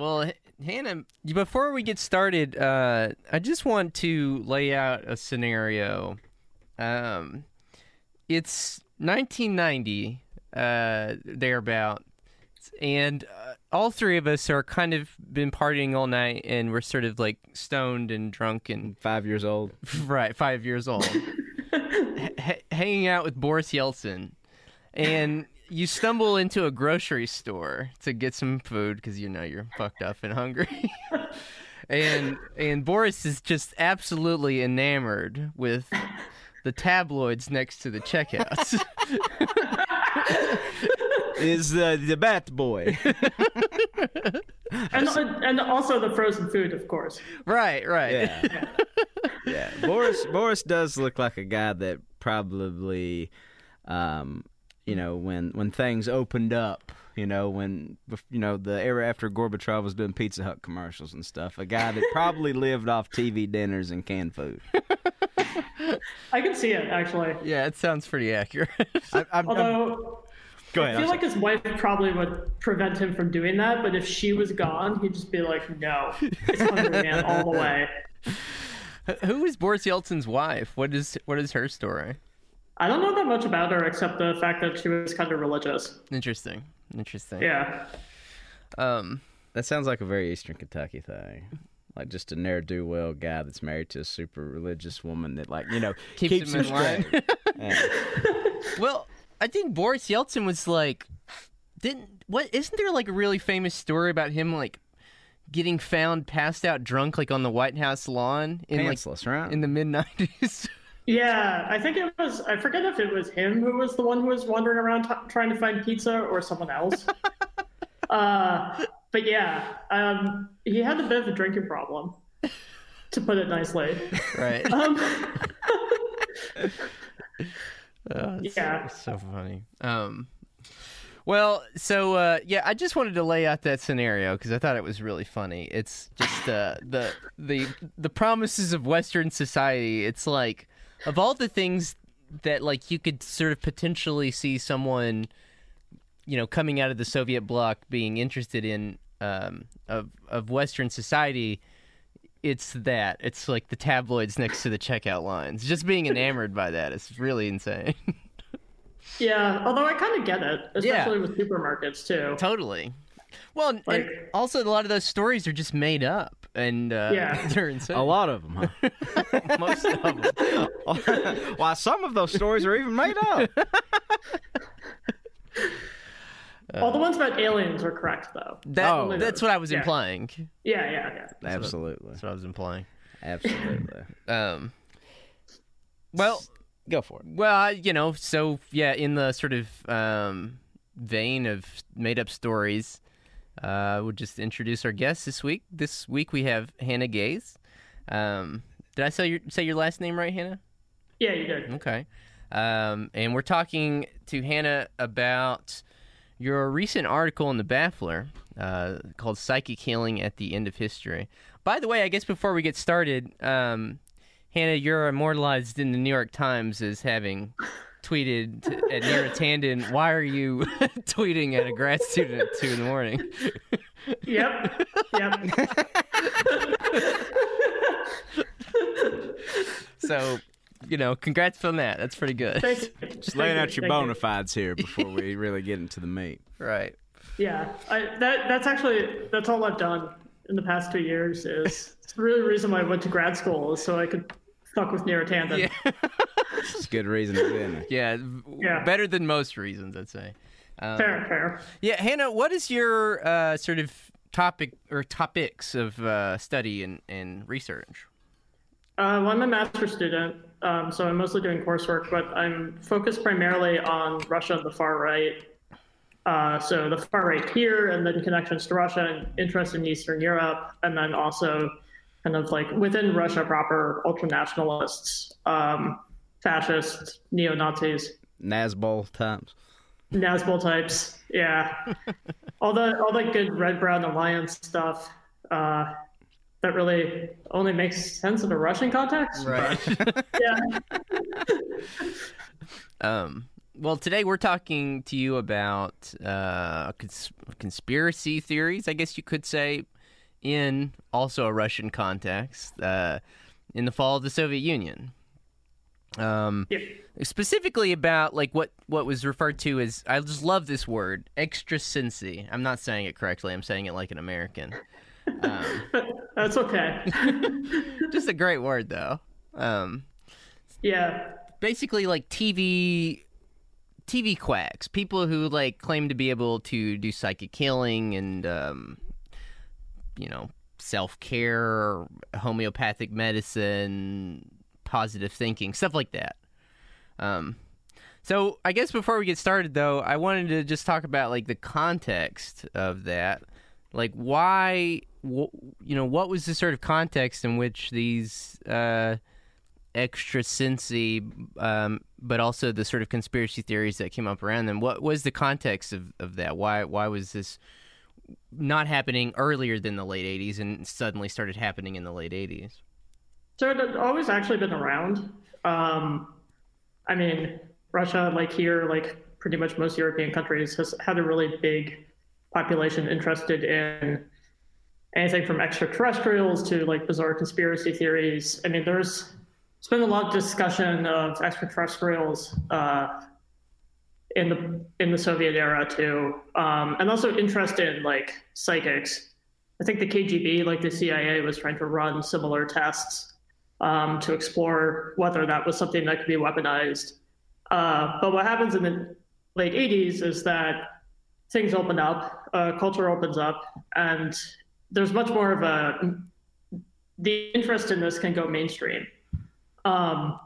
Well, Hannah, before we get started, uh, I just want to lay out a scenario. Um, it's 1990, uh, thereabout, and uh, all three of us are kind of been partying all night, and we're sort of like stoned and drunk and Five years old. right, five years old, H- hanging out with Boris Yeltsin, and you stumble into a grocery store to get some food because you know you're fucked up and hungry. and and Boris is just absolutely enamored with the tabloids next to the checkouts. Is uh, the Bat Boy. And and also the frozen food, of course. right, right. Yeah. yeah. Boris Boris does look like a guy that probably um you know when when things opened up you know when you know the era after Gorbachev was doing Pizza Hut commercials and stuff a guy that probably lived off TV dinners and canned food I can see it actually. Yeah, it sounds pretty accurate. I, I'm, I'm- Although go I ahead feel I'm like his wife probably would prevent him from doing that, but if she was gone, he'd just be like, "No, it's Hungry Man all the way." Who is Boris Yeltsin's wife? What is what is her story? I don't know that much about her except the fact that she was kind of religious. Interesting. Interesting. Yeah. Um. That sounds like a very Eastern Kentucky thing. Like just a ne'er do well guy that's married to a super religious woman that, like, you know, Keeps, him in line. straight. Yeah. well, I think Boris Yeltsin was like, didn't what? Isn't there like a really famous story about him like getting found passed out drunk like on the White House lawn in Pantsless, right? like in the mid nineties? Yeah, I think it was. I forget if it was him who was the one who was wandering around t- trying to find pizza or someone else. uh, but yeah, um, he had a bit of a drinking problem, to put it nicely. right. Um, Oh, Yeah. so funny. Um, well, so uh, yeah, I just wanted to lay out that scenario because I thought it was really funny. It's just uh, the the the promises of Western society. It's like of all the things that like you could sort of potentially see someone, you know, coming out of the Soviet bloc being interested in um, of of Western society. It's that. It's like the tabloids next to the checkout lines. Just being enamored by that is really insane. yeah, although I kind of get it, Yeah. especially with supermarkets too. Totally. Well, and, and Like- also a lot of those stories are just made up, and uh, Yeah. they're insane. a lot of them, huh? Most of them. Why, some of those stories are even made up. All the ones about aliens are correct though. That, Oh. that's what I was Yeah. implying. Yeah, yeah, yeah. Absolutely. That's what I was implying. Absolutely. Um, well, Go for it. well, I- you know, so yeah, in the sort of um, vein of made-up stories, uh, we'll just introduce our guests this week. This week we have Hannah Gais. Um, did I say your say your last name right, Hannah? Yeah, you did. Okay. Um, and we're talking to Hannah about your recent article in the Baffler uh, called Psychic Healing at the End of History. By the way, I guess before we get started, um, Hannah, you're immortalized in the New York Times as having tweeted to, at Neera Tandon, why are you tweeting at a grad student at 2 in the morning? Yep. Yep. So, you know, congrats on that. That's pretty good. Thank. Just laying you. out your Thank bona fides here before we really get into the meat. Right. Yeah, I, that that's actually that's all I've done in the past two years. Is it's really the reason why I went to grad school is so I could fuck with Neera Tandon. Yeah. It's a good reason to be in there. Yeah, Yeah. better than most reasons, I'd say. Um, Fair, fair. Yeah, Hannah, what is your uh, sort of topic or topics of uh, study and, and research? Uh, well, I'm a master's student, um, so I'm mostly doing coursework, but I'm focused primarily on Russia and the far right. Uh, so the far right here, and then connections to Russia and interest in Eastern Europe, and then also kind of like within Russia proper, ultra nationalists, um, fascists, neo Nazis. Nazbol times. Nazbol types, yeah. all the all the good red brown alliance stuff uh, that really only makes sense in a Russian context. Right. Yeah, um, well, today we're talking to you about uh, cons- conspiracy theories, I guess you could say, in also a Russian context, uh, in the fall of the Soviet Union. Um, Yeah. Specifically about like what what was referred to as I just love this word extrasensi. I'm not saying it correctly. I'm saying it like an American. Um, That's okay. just a great word though. Um, yeah. basically like TV TV quacks, people who like claim to be able to do psychic healing and um, you know self care, homeopathic medicine, positive thinking, stuff like that. Um, so I guess before we get started, though, I wanted to just talk about like the context of that, like why, wh- you know, what was the sort of context in which these uh, extra sensey, um, but also the sort of conspiracy theories that came up around them. What was the context of, of that? Why why was this not happening earlier than the late '80s and suddenly started happening in the late '80s? So it had always actually been around. Um, I mean, Russia, like here, like pretty much most European countries, has had a really big population interested in anything from extraterrestrials to like bizarre conspiracy theories. I mean, there's it's been a lot of discussion of extraterrestrials uh, in the in the Soviet era too, um, and also interest in like psychics. I think the KGB, like the CIA, was trying to run similar tests um, to explore whether that was something that could be weaponized. Uh, but what happens in the late 80s is that things open up, uh, culture opens up, and there's much more of a the interest in this can go mainstream. Um,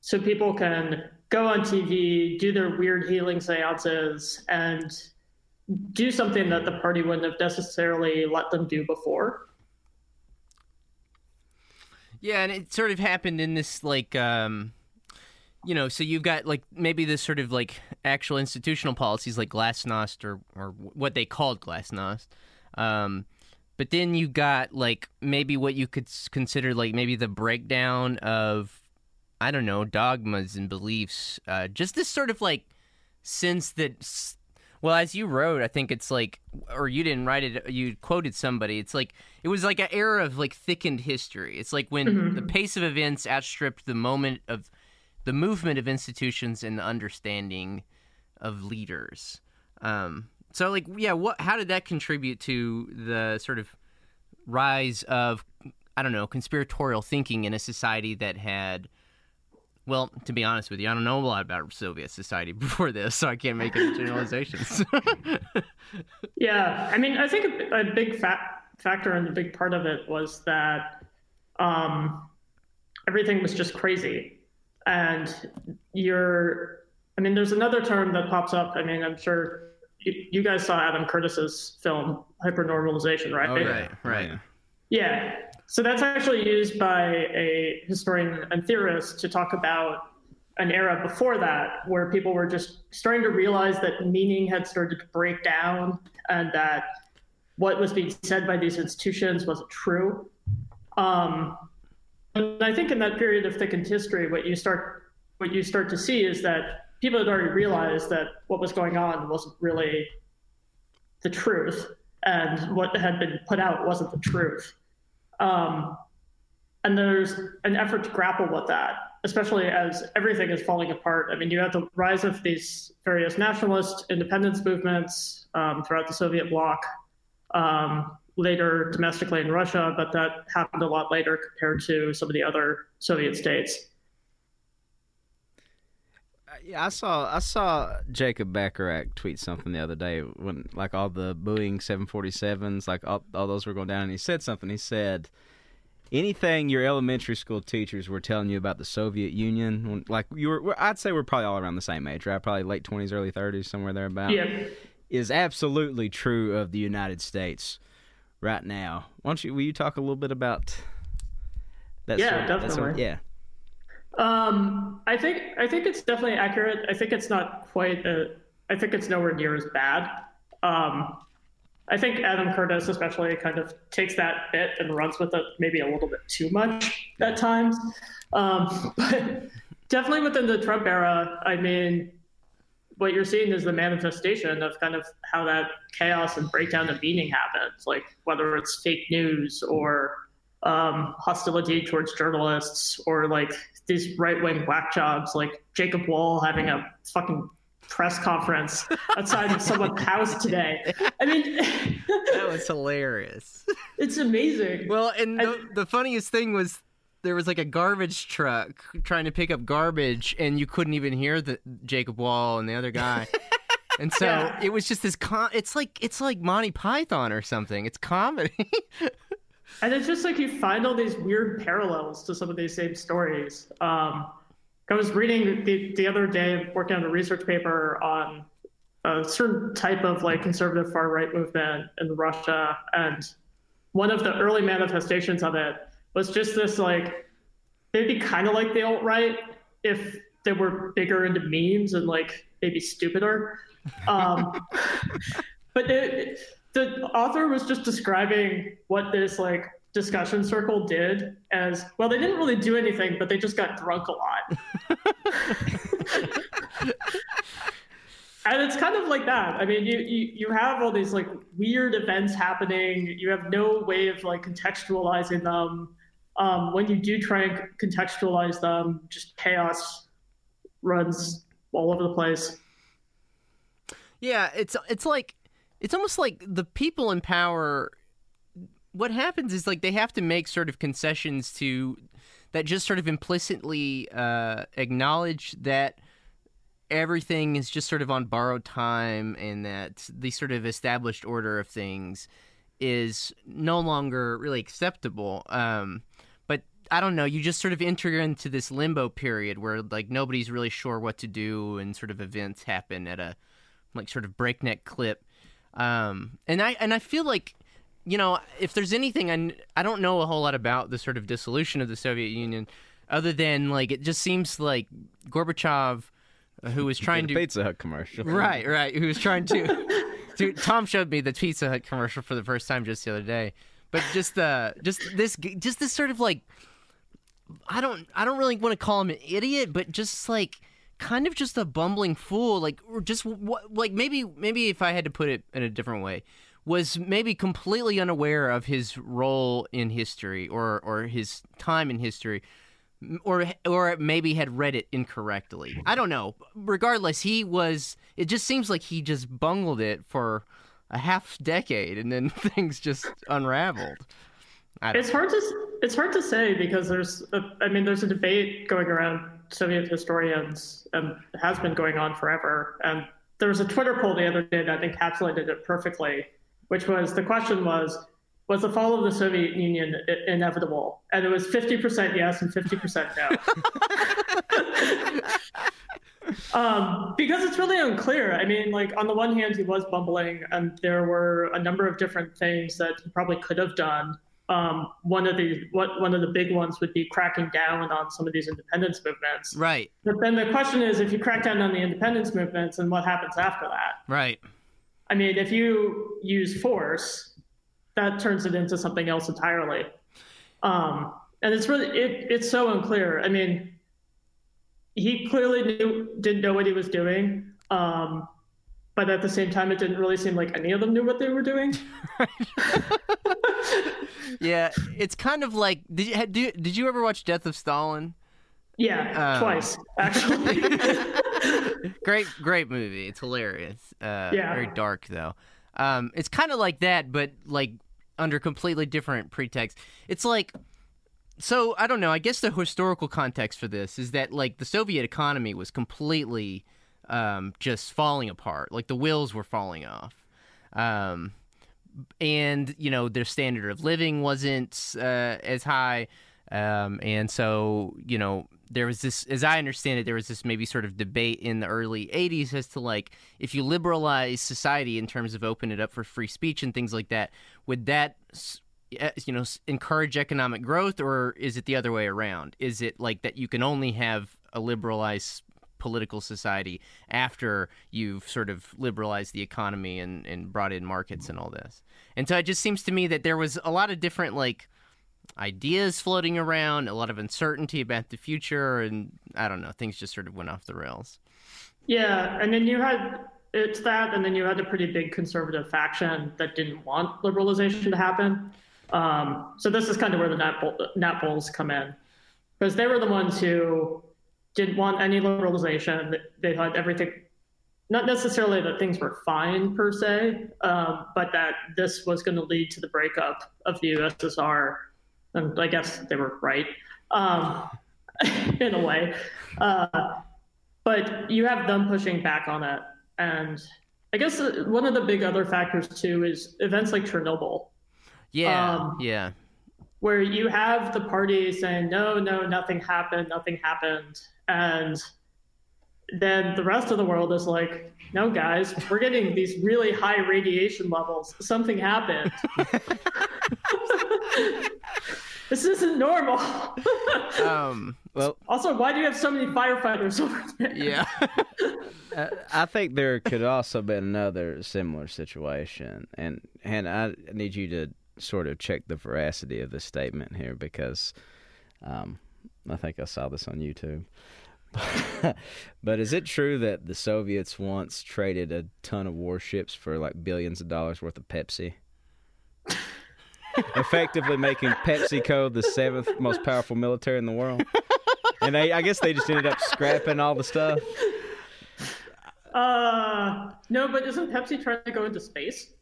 so people can go on TV, do their weird healing seances, and do something that the party wouldn't have necessarily let them do before. Yeah, and it sort of happened in this like um you know, so you've got like maybe this sort of like actual institutional policies like Glasnost or or what they called Glasnost. Um but then you got like maybe what you could consider like maybe the breakdown of I don't know, dogmas and beliefs. Uh just this sort of like sense that well, as you wrote, I think it's like, or you didn't write it. You quoted somebody. It's like it was like an era of like thickened history. It's like when the pace of events outstripped the moment of the movement of institutions and the understanding of leaders. Um, so, like, yeah, what? How did that contribute to the sort of rise of I don't know conspiratorial thinking in a society that had well, to be honest with you, I don't know a lot about Soviet society before this, so I can't make any generalizations. Yeah, I mean, I think a, a big fa- factor and a big part of it was that um, everything was just crazy, and you're. I mean, there's another term that pops up. I mean, I'm sure you, you guys saw Adam Curtis's film Hypernormalization, right? Oh. Right, right. Yeah. So that's actually used by a historian and theorist to talk about an era before that where people were just starting to realize that meaning had started to break down and that what was being said by these institutions wasn't true. Um, and I think in that period of thickened history, what you start what you start to see is that people had already realized that what was going on wasn't really the truth, and what had been put out wasn't the truth. Um, and there's an effort to grapple with that, especially as everything is falling apart. I mean, you have the rise of these various nationalist independence movements um, throughout the Soviet bloc, um, later domestically in Russia, but that happened a lot later compared to some of the other Soviet states. Yeah, I saw I saw Jacob Bacharach tweet something the other day when like all the Boeing 747s, like all, all those were going down, and he said something. He said, "Anything your elementary school teachers were telling you about the Soviet Union, when, like you were, I'd say we're probably all around the same age, right? Probably late 20s, early 30s, somewhere thereabout. Yeah. Is absolutely true of the United States right now. Why don't you? Will you talk a little bit about that? Yeah, sort of- that sort of- definitely. yeah. Um, I think I think it's definitely accurate. I think it's not quite. A, I think it's nowhere near as bad. Um, I think Adam Curtis, especially, kind of takes that bit and runs with it maybe a little bit too much at times. Um, but definitely within the Trump era, I mean, what you're seeing is the manifestation of kind of how that chaos and breakdown of meaning happens, like whether it's fake news or um, hostility towards journalists or like these right wing whack jobs, like Jacob Wohl having a fucking press conference outside of someone's house today. I mean, that was hilarious. It's amazing. Well, and the, the funniest thing was there was like a garbage truck trying to pick up garbage, and you couldn't even hear the Jacob Wohl and the other guy. And so Yeah. it was just this. Com- it's like it's like Monty Python or something. It's comedy. And it's just like you find all these weird parallels to some of these same stories. Um, I was reading the, the other day, working on a research paper on a certain type of like conservative far right movement in Russia, and one of the early manifestations of it was just this like maybe kind of like the alt right if they were bigger into memes and like maybe stupider. Um, but it, the author was just describing what this like discussion circle did as well they didn't really do anything but they just got drunk a lot. And it's kind of like that. I mean you, you you have all these like weird events happening. You have no way of like contextualizing them. Um, when you do try and contextualize them just chaos runs all over the place. Yeah, it's it's like it's almost like the people in power. What happens is like they have to make sort of concessions to that just sort of implicitly uh, acknowledge that everything is just sort of on borrowed time and that the sort of established order of things is no longer really acceptable. Um, but I don't know, you just sort of enter into this limbo period where like nobody's really sure what to do and sort of events happen at a like sort of breakneck clip. Um, and I and I feel like you know if there's anything I I don't know a whole lot about the sort of dissolution of the Soviet Union, other than like it just seems like Gorbachev, uh, who was trying to Pizza Hut commercial. right right who was trying to. Dude, Tom showed me the Pizza Hut commercial for the first time just the other day, but just uh just this just this sort of like I don't I don't really want to call him an idiot, but just like kind of just a bumbling fool, like or just what like maybe maybe if I had to put it in a different way, was maybe completely unaware of his role in history or or his time in history. Or, or maybe had read it incorrectly. I don't know. Regardless, he was. It just seems like he just bungled it for a half decade, and then things just unraveled. It's hard to it's hard to say because there's a, I mean there's a debate going around Soviet historians and has been going on forever. And there was a Twitter poll the other day that encapsulated it perfectly, which was the question was was the fall of the Soviet Union i- inevitable? And it was 50% yes and 50% no. um, because it's really unclear. I mean, like on the one hand, he was bumbling, and there were a number of different things that he probably could have done. Um, one of the what one of the big ones would be cracking down on some of these independence movements. Right, But then the question is, if you crack down on the independence movements, and what happens after that? right. I mean, if you use force, that turns it into something else entirely. Um, and it's really it, it's so unclear. I mean, he clearly knew didn't know what he was doing. Um, but at the same time, it didn't really seem like any of them knew what they were doing. Yeah, it's kind of like did you had- do, did you ever watch Death of Stalin? Yeah, Um, twice actually. Great, great movie. It's hilarious. Uh, Yeah. Very dark though. Um, it's kind of like that, but like under completely different pretext. It's like. So I don't know. I guess the historical context for this is that like the Soviet economy was completely um, just falling apart. Like the wheels were falling off. Um, and you know their standard of living wasn't uh, as high. Um, and so you know there was this as i understand it there was this maybe sort of debate in the early 80s as to like if you liberalize society in terms of open it up for free speech and things like that would that you know encourage economic growth or is it the other way around? Is it like that you can only have a liberalized political society after you've sort of liberalized the economy and, and brought in markets and all this. And so it just seems to me that there was a lot of different like ideas floating around, a lot of uncertainty about the future, and I don't know, things just sort of went off the rails. Yeah, and then you had it's that, and then you had a pretty big conservative faction that didn't want liberalization to happen. Um, so this is kind of where the Nat, Nazbols come in, because they were the ones who didn't want any liberalization. They thought everything, not necessarily that things were fine per se, um, but that this was going to lead to the breakup of the USSR. And I guess they were right um, in a way. Uh, but you have them pushing back on it. And I guess uh, one of the big other factors too is events like Chernobyl. Yeah, um, yeah. Where you have the party saying, no, no, nothing happened, nothing happened. And then the rest of the world is like, no, guys, we're getting these really high radiation levels. Something happened. this isn't normal. um, well, also, why do you have so many firefighters over there? Yeah. I think there could also be another similar situation, and and I need you to sort of check the veracity of this statement here because um, I think I saw this on YouTube. but is it true that the Soviets once traded a ton of warships for like billions of dollars worth of Pepsi? Effectively making PepsiCo the seventh most powerful military in the world. And they, I guess they just ended up scrapping all the stuff. Uh, no, but isn't Pepsi trying to go into space?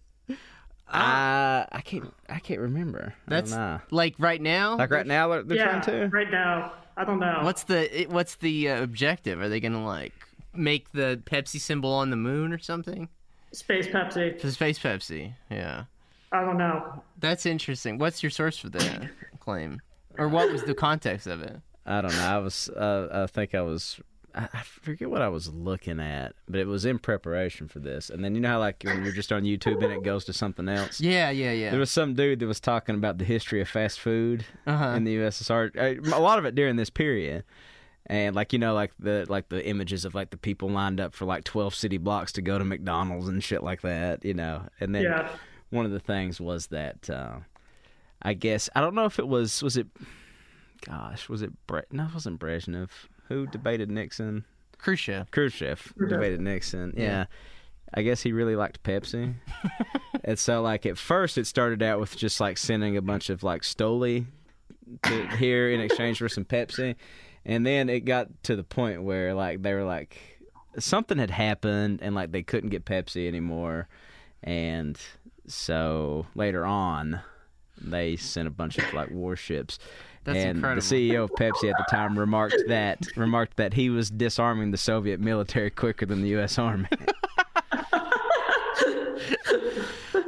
Uh, I can't. I can't remember. That's like right now. Like right now, they're, they're yeah, trying to. Right now, I don't know. What's the What's the uh, objective? Are they gonna like make the Pepsi symbol on the moon or something? Space Pepsi. The Space Pepsi. Yeah. I don't know. That's interesting. What's your source for that claim, or what was the context of it? I don't know. I was. Uh, I think I was I forget what I was looking at, but it was in preparation for this. And then you know how like when you're just on YouTube and it goes to something else. Yeah, yeah, yeah. There was some dude that was talking about the history of fast food uh-huh. in the USSR. Uh, a lot of it during this period, and like you know, like the like the images of like the people lined up for like 12 city blocks to go to McDonald's and shit like that. You know, and then yeah. one of the things was that uh, I guess I don't know if it was was it. Gosh, was it Bre- No, it wasn't Brezhnev who debated Nixon? Khrushchev. Khrushchev debated Nixon. Yeah. yeah. I guess he really liked Pepsi. and so like at first it started out with just like sending a bunch of like Stoli to here in exchange for some Pepsi. And then it got to the point where like they were like something had happened and like they couldn't get Pepsi anymore. And so later on they sent a bunch of like warships that's and incredible. the CEO of Pepsi at the time remarked that remarked that he was disarming the Soviet military quicker than the U.S. Army.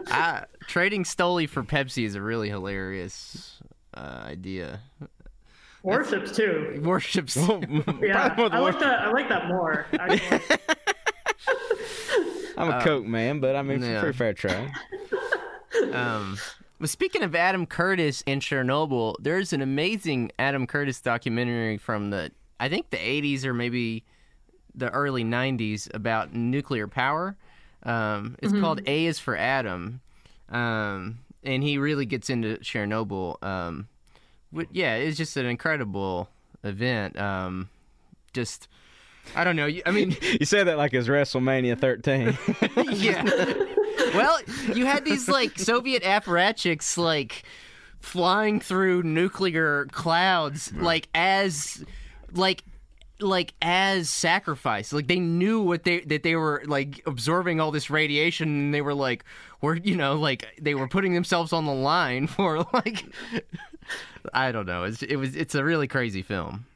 I, trading Stoli for Pepsi is a really hilarious uh, idea. Warships too. Warships. yeah, I like that. I like that more. I'm a um, Coke man, but I mean, yeah. pretty fair trade. Um, but speaking of Adam Curtis and Chernobyl, there's an amazing Adam Curtis documentary from the I think the 80s or maybe the early 90s about nuclear power. Um, it's mm-hmm. called A is for Adam, um, and he really gets into Chernobyl. Um, yeah, it's just an incredible event. Um, just I don't know. I mean, you say that like it's WrestleMania 13. yeah well, you had these like Soviet apparatchiks like flying through nuclear clouds, like as like like as sacrifice. Like they knew what they that they were like absorbing all this radiation and they were like were you know like they were putting themselves on the line for like i don't know. It's, it was it's a really crazy film.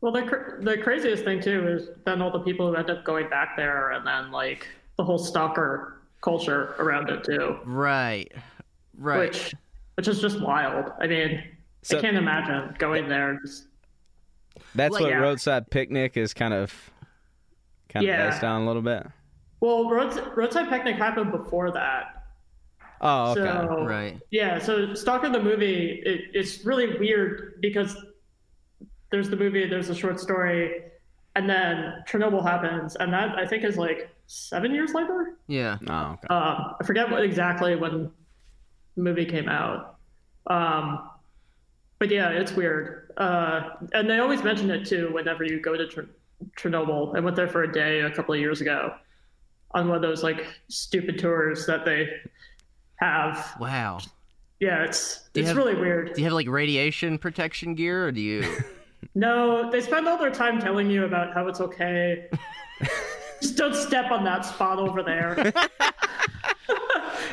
Well the the craziest thing too is then all the people who end up going back there and then like the whole stalker culture around it too. Right. Right. Which which is just wild. I mean, so, I can't imagine going there. Just... That's like, what yeah. roadside picnic is kind of kind yeah. of based on a little bit. Well, roadside, roadside picnic happened before that. Oh, okay. So, right. Yeah, so Stalker the movie, it, it's really weird because there's the movie, there's a short story, and then Chernobyl happens, and that I think is like seven years later. Yeah. Oh, okay. Uh, I forget what exactly when the movie came out. Um, but yeah, it's weird. Uh, and they always mention it too whenever you go to Chernobyl. I went there for a day a couple of years ago on one of those like stupid tours that they have. Wow. Yeah, it's Do it's have- really weird. Do you have like radiation protection gear, or do you? No, they spend all their time telling you about how it's okay. Just don't step on that spot over there.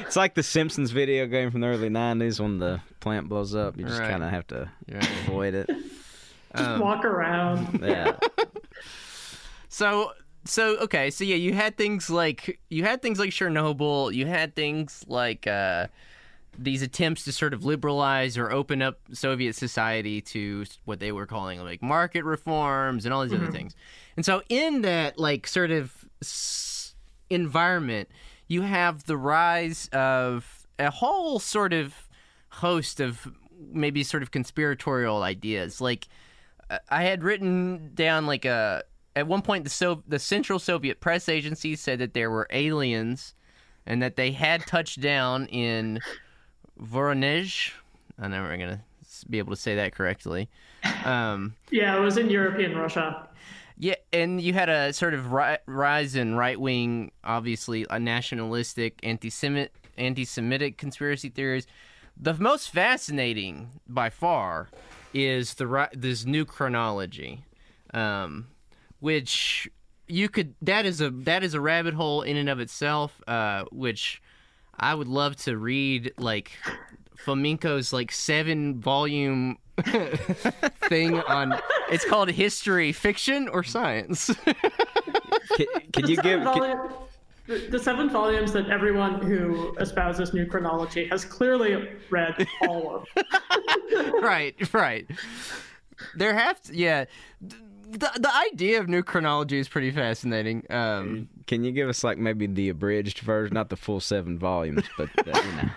It's like the Simpsons video game from the early '90s when the plant blows up. You just Right. kind of have to Yeah. avoid it. Just Um, walk around. Yeah. So so okay, so yeah, you had things like you had things like Chernobyl, you had things like uh these attempts to sort of liberalize or open up Soviet society to what they were calling like market reforms and all these other things. And so in that like sort of environment, you have the rise of a whole sort of host of maybe sort of conspiratorial ideas. Like uh, I had written down like a at one point the so the Central Soviet Press Agency said that there were aliens and that they had touched down in Voronezh. I'm never gonna be able to say that correctly. Um, Yeah, it was in European Russia. Yeah, and you had a sort of ri- rise in right wing, obviously a nationalistic, anti-Semit, anti-Semitic conspiracy theories. The most fascinating, by far, is the ri- this new chronology, um, which you could that is a that is a rabbit hole in and of itself, uh, which I would love to read like Fomenko's like seven volume thing on it's called history fiction or science Can, can you give? seven Can, the, the seven volumes that everyone who espouses new chronology has clearly read all of. right right there have to yeah the, the idea of new chronology is pretty fascinating um can you give us like maybe the abridged version, not the full seven volumes, but uh, you know.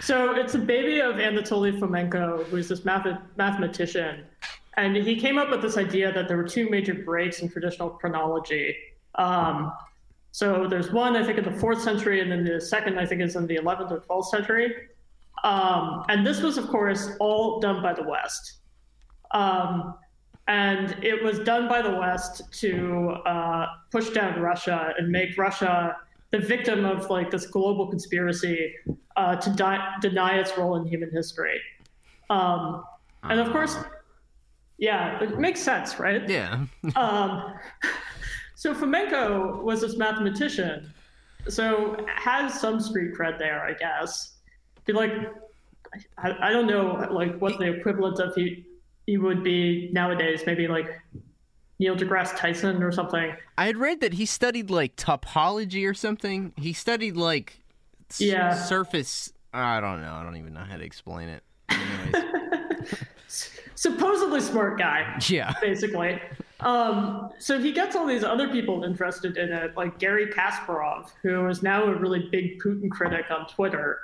So it's a baby of Anatoly Fomenko, who's this math- mathematician. And he came up with this idea that there were two major breaks in traditional chronology. Um, so there's one, I think, in the fourth century, and then the second, I think, is in the 11th or 12th century. Um, and this was, of course, all done by the West. Um, and it was done by the West to uh, push down Russia and make Russia the victim of like this global conspiracy uh, to di- deny its role in human history. Um, and of course, yeah, it makes sense, right? yeah Um, so Fomenko was this mathematician, so has some street cred there, I guess. Be like, I, I don't know, like what the equivalent of he he would be nowadays. Maybe like Neil deGrasse Tyson or something. i had read that he studied like topology or something he studied like s- Yeah. surface i don't know i don't even know how to explain it Anyways. Supposedly smart guy. yeah basically. Um, so he gets all these other people interested in it, like Garry Kasparov, who is now a really big Putin critic on Twitter.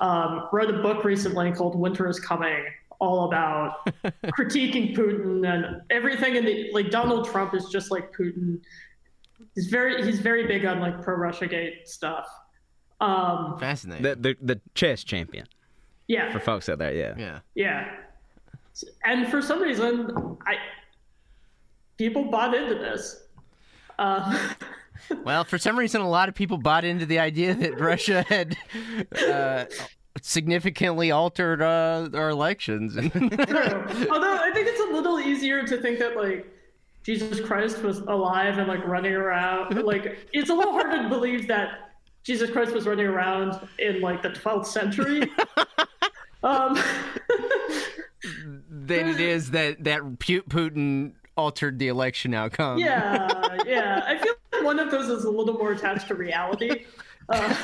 Um, wrote a book recently called "Winter Is Coming," all about critiquing Putin and everything. In the like, Donald Trump is just like Putin. He's very he's very big on like pro Russia Gate stuff. Um, fascinating the, the the chess champion yeah, for folks out there. Yeah. yeah Yeah. And for some reason, I people bought into this. Uh, Well, for some reason, a lot of people bought into the idea that Russia had uh, significantly altered uh, our elections. Although I think it's a little easier to think that like Jesus Christ was alive and like running around. Like it's a little harder to believe that Jesus Christ was running around in like the 12th century. um, than it is that that Putin altered the election outcome. yeah, yeah. I feel like one of those is a little more attached to reality. Uh,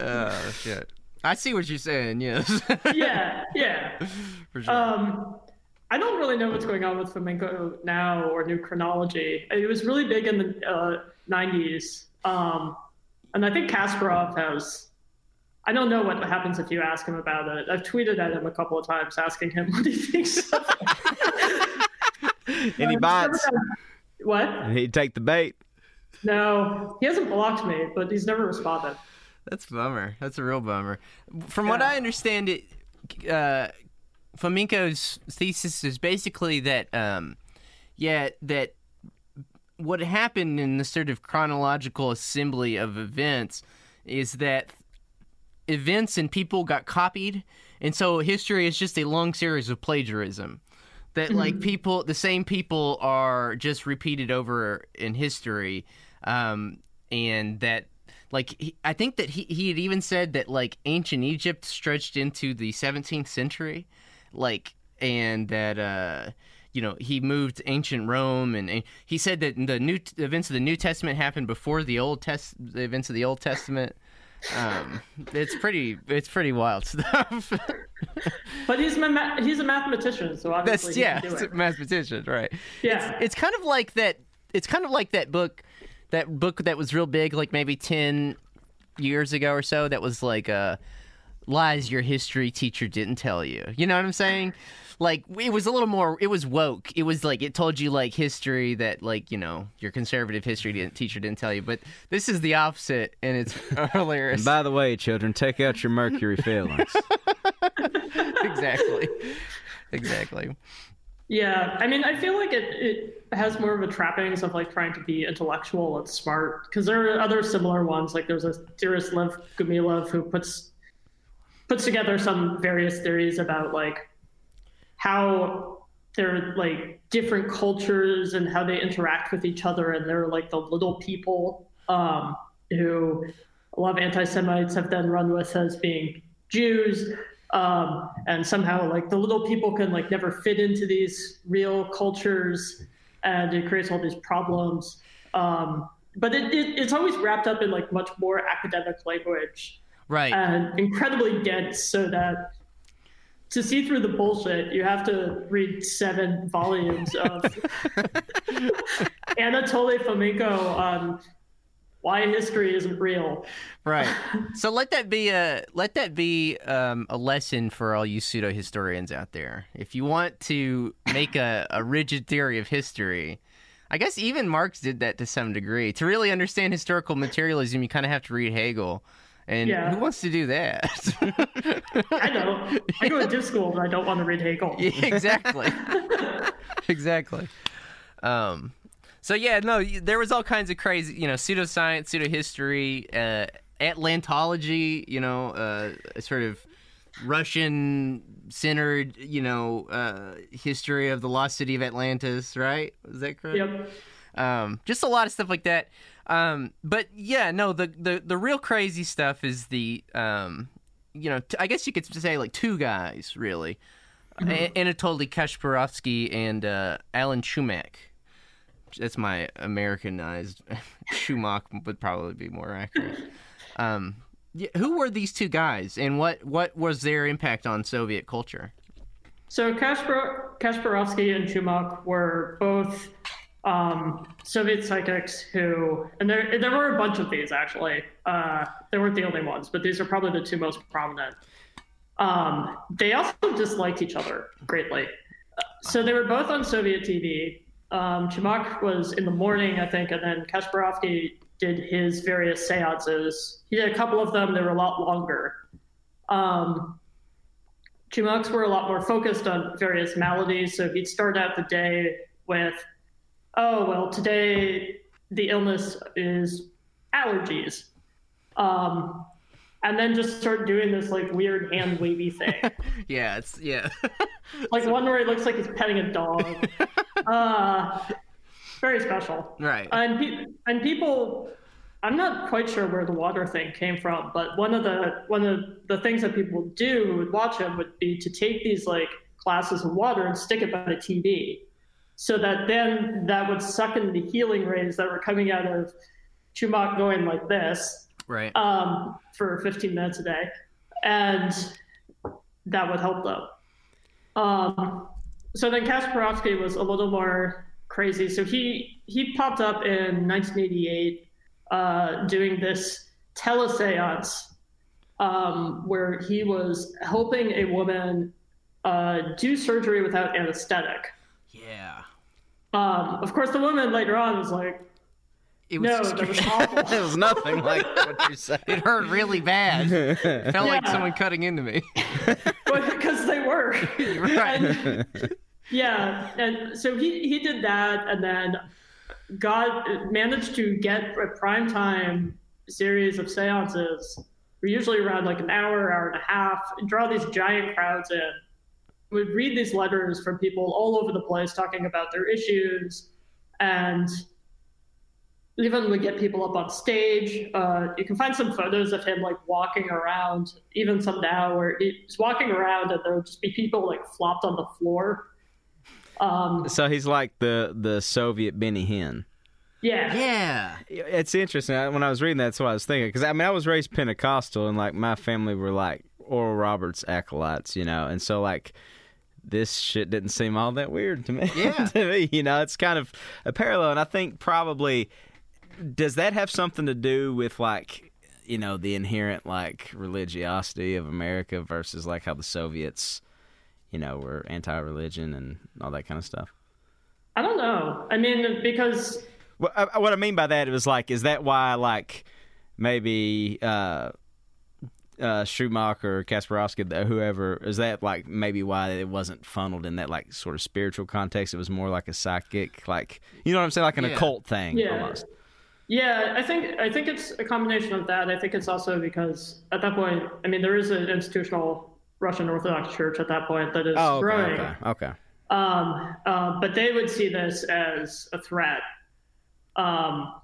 Oh shit. I see what you're saying. Yes. yeah, yeah. for sure. Um, I don't really know what's going on with Fomenko now or new chronology. It was really big in the uh, 90s. Um, and I think Kasparov has. I don't know what happens if you ask him about it. I've tweeted at him a couple of times asking him what he thinks. of it. And bites. What? He'd take the bait. No, he hasn't blocked me, but he's never responded. That's bummer. That's a real bummer. From what I understand, it uh, Fomenko's thesis is basically that, um, yeah, that what happened in the sort of chronological assembly of events is that events and people got copied, and so history is just a long series of plagiarism. That like people, the same people are just repeated over in history, um, and that like he, I think that he he had even said that like ancient Egypt stretched into the 17th century, like and that uh you know he moved ancient Rome and, and he said that the new the events of the New Testament happened before the Old Test the events of the Old Testament. Um, it's pretty it's pretty wild stuff. But he's a ma- he's a mathematician, so obviously That's yeah, it's a mathematician, right? Yeah. It's kind of like that. It's kind of like that book, that book that was real big, like maybe ten years ago or so. That was like uh, lies your history teacher didn't tell you. You know what I'm saying? Like it was a little more. It was woke. It was like it told you like history that like you know your conservative history didn't, teacher didn't tell you. But this is the opposite, and it's hilarious. And by the way, children, take out your mercury fillings. exactly. Exactly. Yeah, I mean, I feel like it, it has more of a trappings of like trying to be intellectual and smart because there are other similar ones. Like there's a theorist Lev Gumilov who puts puts together some various theories about like how they're like different cultures and how they interact with each other, and they're like the little people um, who a lot of anti-Semites have then run with as being Jews um, and somehow like the little people can like never fit into these real cultures and it creates all these problems um, but it, it, it's always wrapped up in like much more academic language Right. and incredibly dense so that to see through the bullshit you have to read seven volumes of anatoly fomenko on why history isn't real Right. So let that be a let that be um, a lesson for all you pseudo historians out there. If you want to make a, a rigid theory of history, I guess even Marx did that to some degree. To really understand historical materialism, you kind of have to read Hegel. And Yeah. who wants to do that? i know i go to div school but i don't want to read hegel Yeah, exactly. exactly. Um, so yeah, no, there was all kinds of crazy, you know, pseudoscience, pseudo history, uh, Atlantology, you know, uh, sort of Russian centered, you know, uh, history of the lost city of Atlantis, right? Is that correct? yep um, just a lot of stuff like that. Um, but yeah, no, the, the the real crazy stuff is the um, you know, t- I guess you could say like two guys really, A- Anatoly Kashpirovsky and uh, Alan Chumak. That's my Americanized Schumacher would probably be more accurate. Um, yeah, who were these two guys, and what what was their impact on Soviet culture? So Kaspar- Kashpirovsky and Chumak were both um, Soviet psychics who, and there there were a bunch of these actually. Uh, they weren't the only ones, but these are probably the two most prominent. Um, they also disliked each other greatly. So they were both on Soviet TV. Um, Chumak was in the morning, I think, and then Kashpirovsky did his various seances. He did a couple of them; they were a lot longer. Um, Chumaks were a lot more focused on various maladies. So he'd start out the day with, oh, well, today the illness is allergies. Um, and then just start doing this like weird hand wavy thing. Yeah, it's yeah. like one where it looks like he's petting a dog. Uh, very special. right. And, pe- and people, I'm not quite sure where the water thing came from, but one of the one of the things that people would do who would watch him would be to take these like glasses of water and stick it by the TV, so that then that would suck in the healing rays that were coming out of Chumak going like this right. um, for 15 minutes a day, and that would help them. Um, so then Kashpirovsky was a little more crazy. So he he popped up in 1988 uh, doing this teleseance um, where he was helping a woman uh, do surgery without anesthetic. yeah. Um, of course, the woman later on was like, It was "No, that was awful." it was nothing like what you said. It hurt really bad. It Felt like someone cutting into me. But because they were. Right. And- yeah, and so he he did that, and then got managed to get a prime time series of seances. We're usually around like an hour, hour and a half, and draw these giant crowds in. We'd read these letters from people all over the place talking about their issues, and even we get people up on stage. Uh, you can find some photos of him like walking around, even some now where he's walking around and there'll just be people like flopped on the floor. Um, So he's like the the Soviet Benny Hinn. yeah, yeah. It's interesting. When I was reading that, that's what I was thinking. Because I mean, I was raised Pentecostal, and like my family were like Oral Roberts acolytes, you know, and so like this shit didn't seem all that weird to me. Yeah. to me, you know, it's kind of a parallel, and I think probably does that have something to do with like you know the inherent like religiosity of America versus like how the Soviets, you know, were anti-religion and all that kind of stuff. I don't know. I mean, because What, I, what I mean by that was like, is that why like maybe uh, uh, Schumacher, Kashpirovsky, the- whoever is that like maybe why it wasn't funneled in that like sort of spiritual context? It was more like a psychic, like you know what I'm saying, like an Yeah. occult thing Yeah. almost. Yeah, I think I think it's a combination of that. I think it's also because at that point, I mean, there is an institutional Russian Orthodox Church at that point that is Oh, okay, growing. okay, okay. Um, uh, but they would see this as a threat. Um,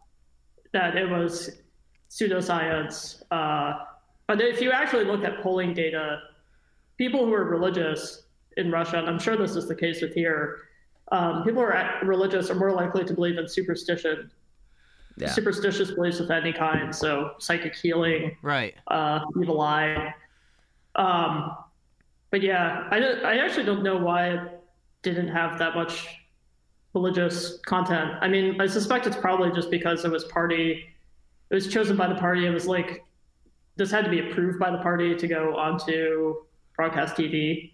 that it was pseudoscience. Uh, but if you actually look at polling data, people who are religious in Russia, and I'm sure this is the case with here, um, people who are religious are more likely to believe in superstition, Yeah. superstitious beliefs of any kind. So psychic healing, Right. uh, evil eye. Um, but yeah, I, don't- I actually don't know why it didn't have that much religious content. I mean, I suspect it's probably just because it was party, it was chosen by the party. It was like, this had to be approved by the party to go onto broadcast TV.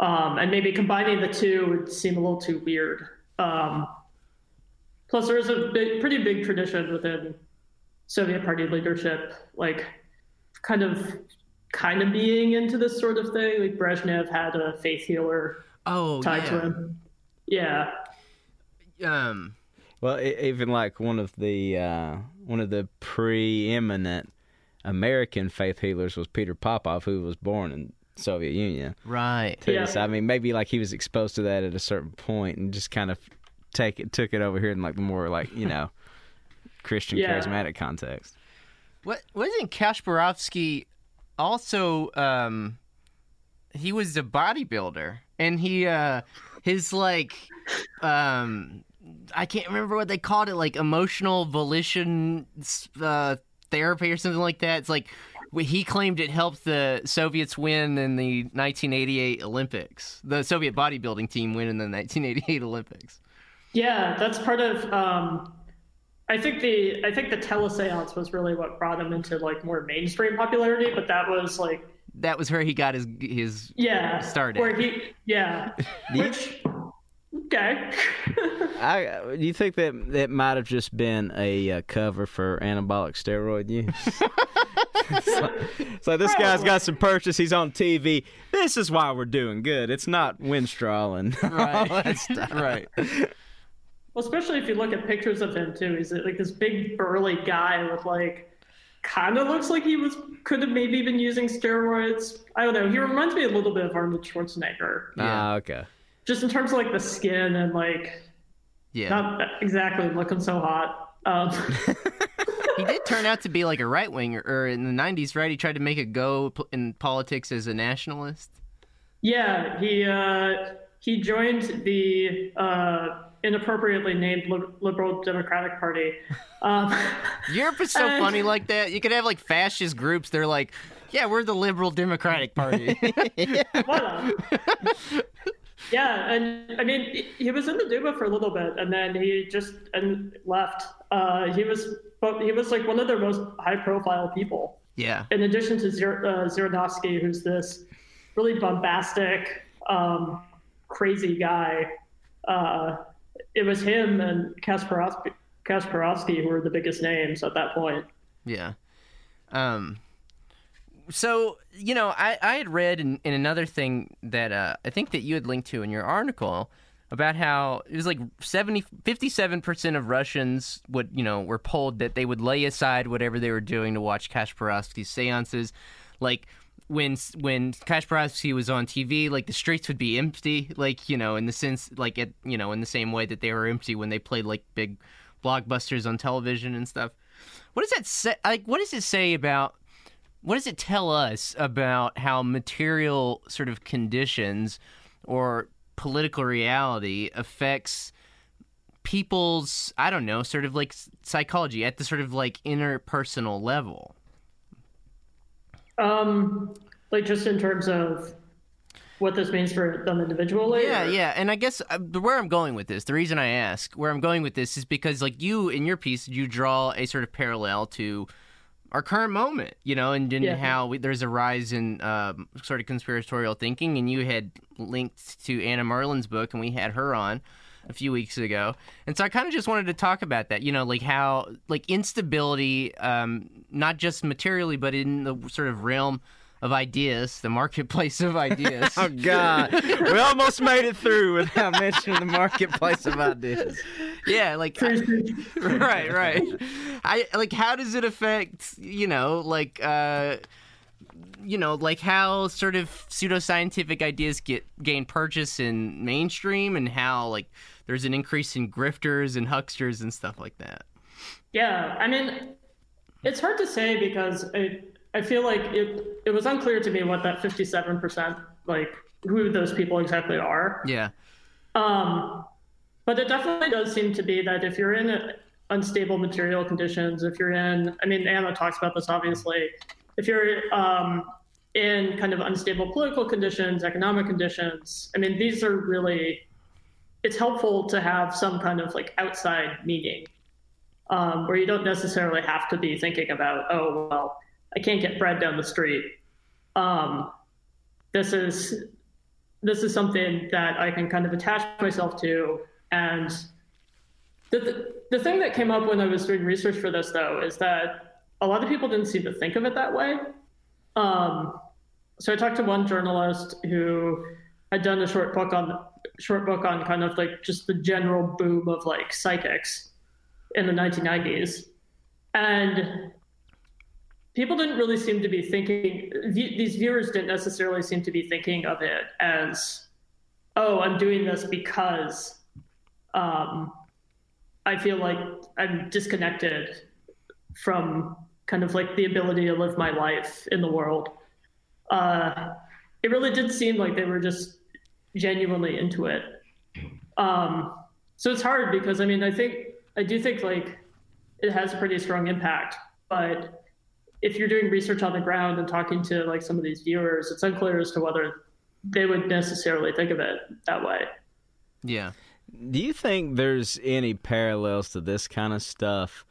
Um, and maybe combining the two would seem a little too weird. Um, plus, there is a big, pretty big tradition within Soviet party leadership, like kind of kind of being into this sort of thing. Like Brezhnev had a faith healer Oh tied to him. Yeah. Um. Well, even like one of the uh, one of the preeminent American faith healers was Peter Popoff, who was born in Soviet Union. Right. too. Yeah. So I mean, maybe like he was exposed to that at a certain point and just kind of take it, took it over here in like the more like you know Christian Yeah. charismatic context. What wasn't Kashpirovsky also um he was a bodybuilder and he uh his like um I can't remember what they called it like emotional volition uh therapy or something like that. It's like he claimed it helped the Soviets win in the 1988 Olympics. The Soviet bodybuilding team win in the 1988 Olympics. Yeah, that's part of um I think the I think the teleseance was really what brought him into like more mainstream popularity, but that was like That was where he got his his yeah, Started. where he yeah. Which okay. I do you think that that might have just been a uh, cover for anabolic steroid use? so, like, it's like this guy's got some purchase. He's on TV. This is why we're doing good. It's not Winstrol and all that stuff. right. Well, especially if you look at pictures of him too, he's like this big burly guy with like kind of looks like he was could have maybe been using steroids. I don't know. He reminds me a little bit of Arnold Schwarzenegger, Ah, okay. just in terms of like the skin and like Yeah. not exactly looking so hot. Um, he did turn out to be like a right winger, or in the '90s, right? He tried to make a go in politics as a nationalist. yeah, he uh, he joined the uh, inappropriately named Liberal Democratic Party. Um, Europe is so Uh, funny like that. You could have like fascist groups. They're like, "Yeah, we're the Liberal Democratic Party." What yeah, and I mean, he- he was in the Duma for a little bit, and then he just and left. Uh, he was, but he was like one of their most high-profile people. yeah, In addition to Zir, uh, Zhirinovsky, who's this really bombastic, um, crazy guy. Uh, it was him and Kashpirovsky, who were the biggest names at that point. yeah. Um, so you know, I, I had read in, in another thing that uh, I think that you had linked to in your article about how it was like 70 57% of Russians would, you know, were polled that they would lay aside whatever they were doing to watch Kashpirovsky's seances. Like when when Kashpirovsky was on TV, like the streets would be empty, like, you know, in the sense like it, you know, in the same way that they were empty when they played like big blockbusters on television and stuff. What does that say like what does it say about what does it tell us about how material sort of conditions or political reality affects people's i don't know sort of like psychology at the sort of like interpersonal level Um, like just in terms of what this means for them individually. yeah or- yeah and i guess uh, where i'm going with this the reason i ask where i'm going with this is because like you in your piece you draw a sort of parallel to our current moment, you know, and, and Yeah. how we, there's a rise in um, sort of conspiratorial thinking. And you had linked to Anna Merlan's book, and we had her on a few weeks ago. And so I kind of just wanted to talk about that, you know, like how, like instability, um, not just materially, but in the sort of realm of ideas, the marketplace of ideas. Oh God, we almost made it through without mentioning the marketplace of ideas. yeah, like right, right. I like how does it affect you know like uh you know like how sort of pseudoscientific ideas get gain purchase in mainstream and how like there's an increase in grifters and hucksters and stuff like that. Yeah, I mean, it's hard to say because I I feel like it it was unclear to me what that fifty seven percent like who those people exactly are. Yeah. Um, but it definitely does seem to be that if you're in unstable material conditions, if you're in, I mean, Anna talks about this obviously, if you're um, in kind of unstable political conditions, economic conditions, I mean, these are really, it's helpful to have some kind of like outside meaning um, where you don't necessarily have to be thinking about, oh, well, I can't get bread down the street. Um, this is this is something that I can kind of attach myself to. And the, the, the thing that came up when I was doing research for this, though, is that a lot of people didn't seem to think of it that way. Um, so I talked to one journalist who had done a short book on short book on kind of like just the general boom of like psychics in the 1990s, and people didn't really seem to be thinking these viewers didn't necessarily seem to be thinking of it as oh i'm doing this because um, i feel like i'm disconnected from kind of like the ability to live my life in the world. Uh, it really did seem like they were just genuinely into it um, so it's hard because i mean i think i do think like it has a pretty strong impact but if you're doing research on the ground and talking to like some of these viewers, it's unclear as to whether they would necessarily think of it that way. Yeah. Do you think there's any parallels to this kind of stuff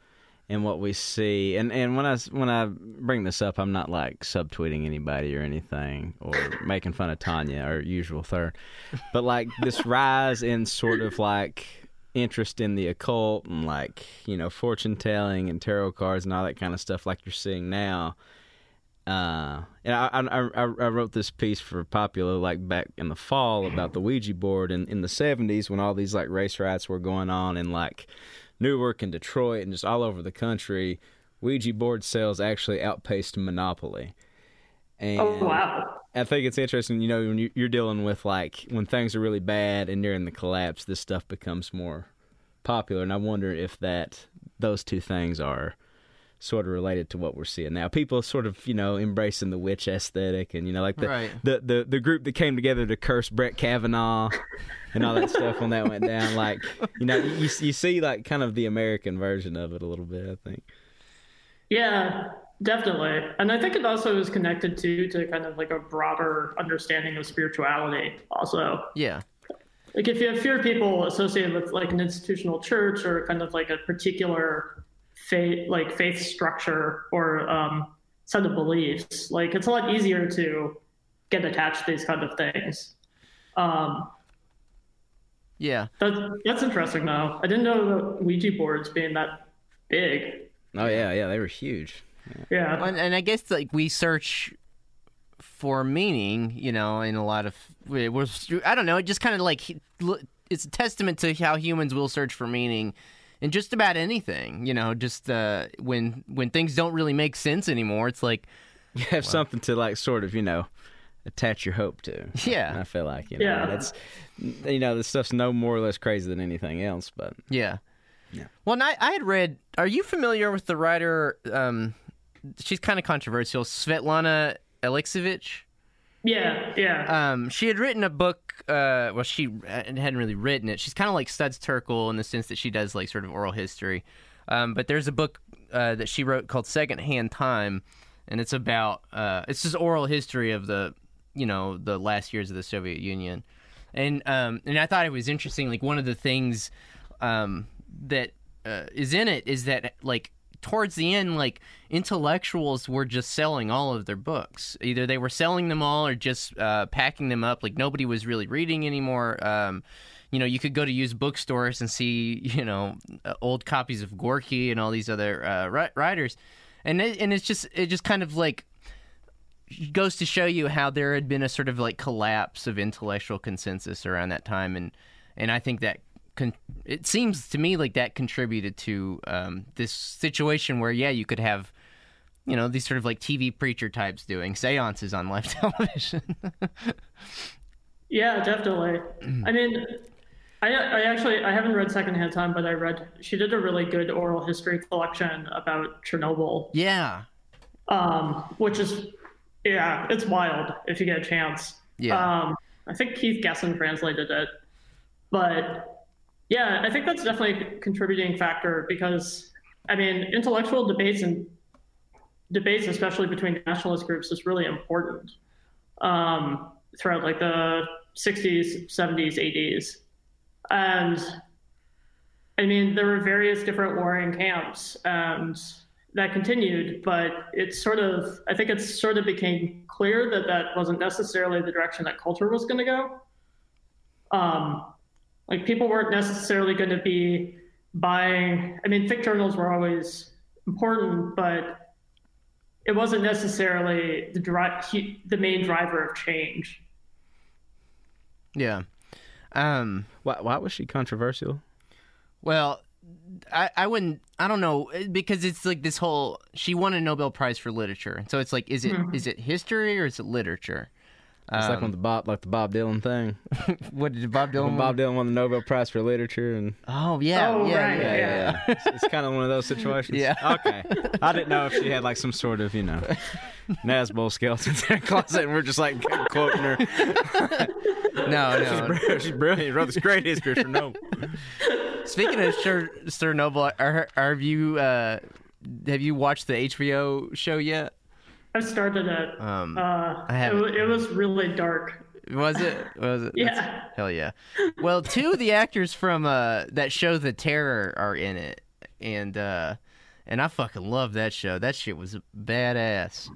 in what we see? And and when I when I bring this up, I'm not like subtweeting anybody or anything or making fun of Tanya or usual third, but like this rise in sort of like interest in the occult and like you know fortune telling and tarot cards and all that kind of stuff like you're seeing now. Uh, and I, I I I wrote this piece for Popula like back in the fall about the Ouija board in in the '70s when all these like race riots were going on and like Newark and Detroit and just all over the country. Ouija board sales actually outpaced Monopoly. And Oh wow! I think it's interesting, you know, when you- you're dealing with like when things are really bad and during the collapse, this stuff becomes more popular. And I wonder if that those two things are sort of related to what we're seeing now. People sort of, you know, embracing the witch aesthetic and you know, like the Right. the, the the group that came together to curse Brett Kavanaugh and all that stuff when that went down. Like, you know, you you see like kind of the American version of it a little bit. I think. Yeah, definitely. And I think it also is connected to to kind of like a broader understanding of spirituality. Also, Yeah. like if you have fewer people associated with like an institutional church or kind of like a particular faith, like faith structure or um, set of beliefs, like it's a lot easier to get attached to these kind of things. Um, Yeah. That, that's interesting, though. I didn't know the Ouija boards being that big. Oh yeah, yeah, they were huge. Yeah. And, and I guess like we search for meaning, you know, in a lot of it was I don't know, it just kind of like it's a testament to how humans will search for meaning in just about anything, you know, just uh, when when things don't really make sense anymore, it's like you have well, something to like sort of, you know, attach your hope to. Yeah. I feel like, you know, yeah. that's you know, this stuff's no more or less crazy than anything else, but Yeah. Yeah. Well, I, I had read. Are you familiar with the writer? Um, she's kind of controversial. Svetlana Alexievich. Yeah, yeah. Um, she had written a book. Uh, well, she hadn't really written it. She's kind of like Studs Terkel in the sense that she does like sort of oral history. Um, but there's a book uh, that she wrote called Secondhand Time, and it's about uh, it's just oral history of the you know the last years of the Soviet Union, and um, and I thought it was interesting. Like one of the things um, that uh, is in it is that like towards the end, like intellectuals were just selling all of their books. Either they were selling them all or just uh, packing them up. Like nobody was really reading anymore. Um, you know, you could go to used bookstores and see, you know, uh, old copies of Gorky and all these other uh, writers, and it, and it's just it just kind of like goes to show you how there had been a sort of like collapse of intellectual consensus around that time, and and I think that con- it seems to me like that contributed to um, this situation where yeah you could have you know these sort of like TV preacher types doing seances on live television. yeah, definitely. I mean, I, I actually I haven't read Secondhand Time, but I read she did a really good oral history collection about Chernobyl. Yeah. Um, which is yeah, it's wild if you get a chance. Yeah. Um, I think Keith Gessen translated it, but yeah, I think that's definitely a contributing factor because, I mean, intellectual debates and debates, especially between nationalist groups, is really important um, throughout like the 60s, 70s, 80s. And I mean, there were various different warring camps and that continued, but it's sort of, I think it's sort of became clear that that wasn't necessarily the direction that culture was going to go. Um, like people weren't necessarily going to be buying. I mean, thick journals were always important, but it wasn't necessarily the dri- the main driver of change. Yeah. Um, why, why was she controversial? Well, I, I wouldn't I don't know because it's like this whole she won a Nobel Prize for literature. and So it's like is it mm-hmm. is it history or is it literature? It's um, like when the Bob, like the Bob Dylan thing. what did Bob Dylan? When Bob Dylan won the Nobel Prize for literature, and oh yeah, oh, yeah, right, yeah, yeah, yeah. yeah. it's, it's kind of one of those situations. Yeah. Okay. I didn't know if she had like some sort of you know Nazbol skeletons in her closet, and we're just like quoting her. no, no, she's, brilliant. she's brilliant. She wrote this great history of Chernobyl. Speaking of Sir Chernobyl, are, are have you uh, have you watched the HBO show yet? I started it. Um, uh, I it, it was really dark. Was it? Was it? yeah. That's, hell yeah. Well, two of the actors from uh, that show, The Terror, are in it, and uh, and I fucking love that show. That shit was badass.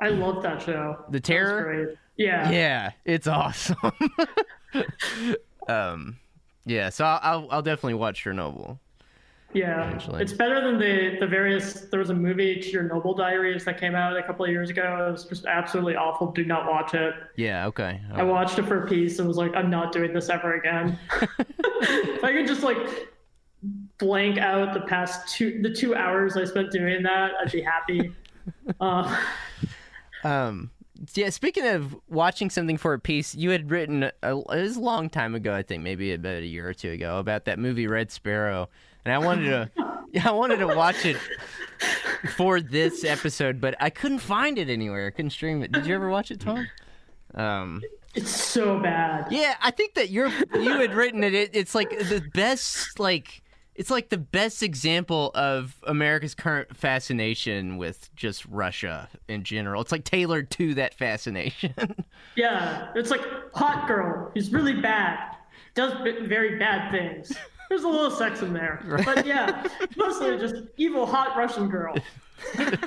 I love that show. The Terror. Yeah. Yeah, it's awesome. um, yeah. So I'll, I'll I'll definitely watch Chernobyl. Yeah, eventually. it's better than the the various. There was a movie, Chernobyl Diaries, that came out a couple of years ago. It was just absolutely awful. Do not watch it. Yeah, okay. I watched it for a piece and was like, I'm not doing this ever again. if I could just like blank out the past two the two hours I spent doing that, I'd be happy. uh, um. Yeah, speaking of watching something for a piece, you had written a, it was a long time ago, I think, maybe about a year or two ago, about that movie Red Sparrow and I wanted to, yeah, I wanted to watch it for this episode, but I couldn't find it anywhere. I couldn't stream it. Did you ever watch it, Tom? Um, it's so bad. Yeah, I think that you're you had written it, it. It's like the best, like it's like the best example of America's current fascination with just Russia in general. It's like tailored to that fascination. yeah, it's like hot girl. He's really bad. Does very bad things. There's a little sex in there, but yeah, mostly just evil hot Russian girl.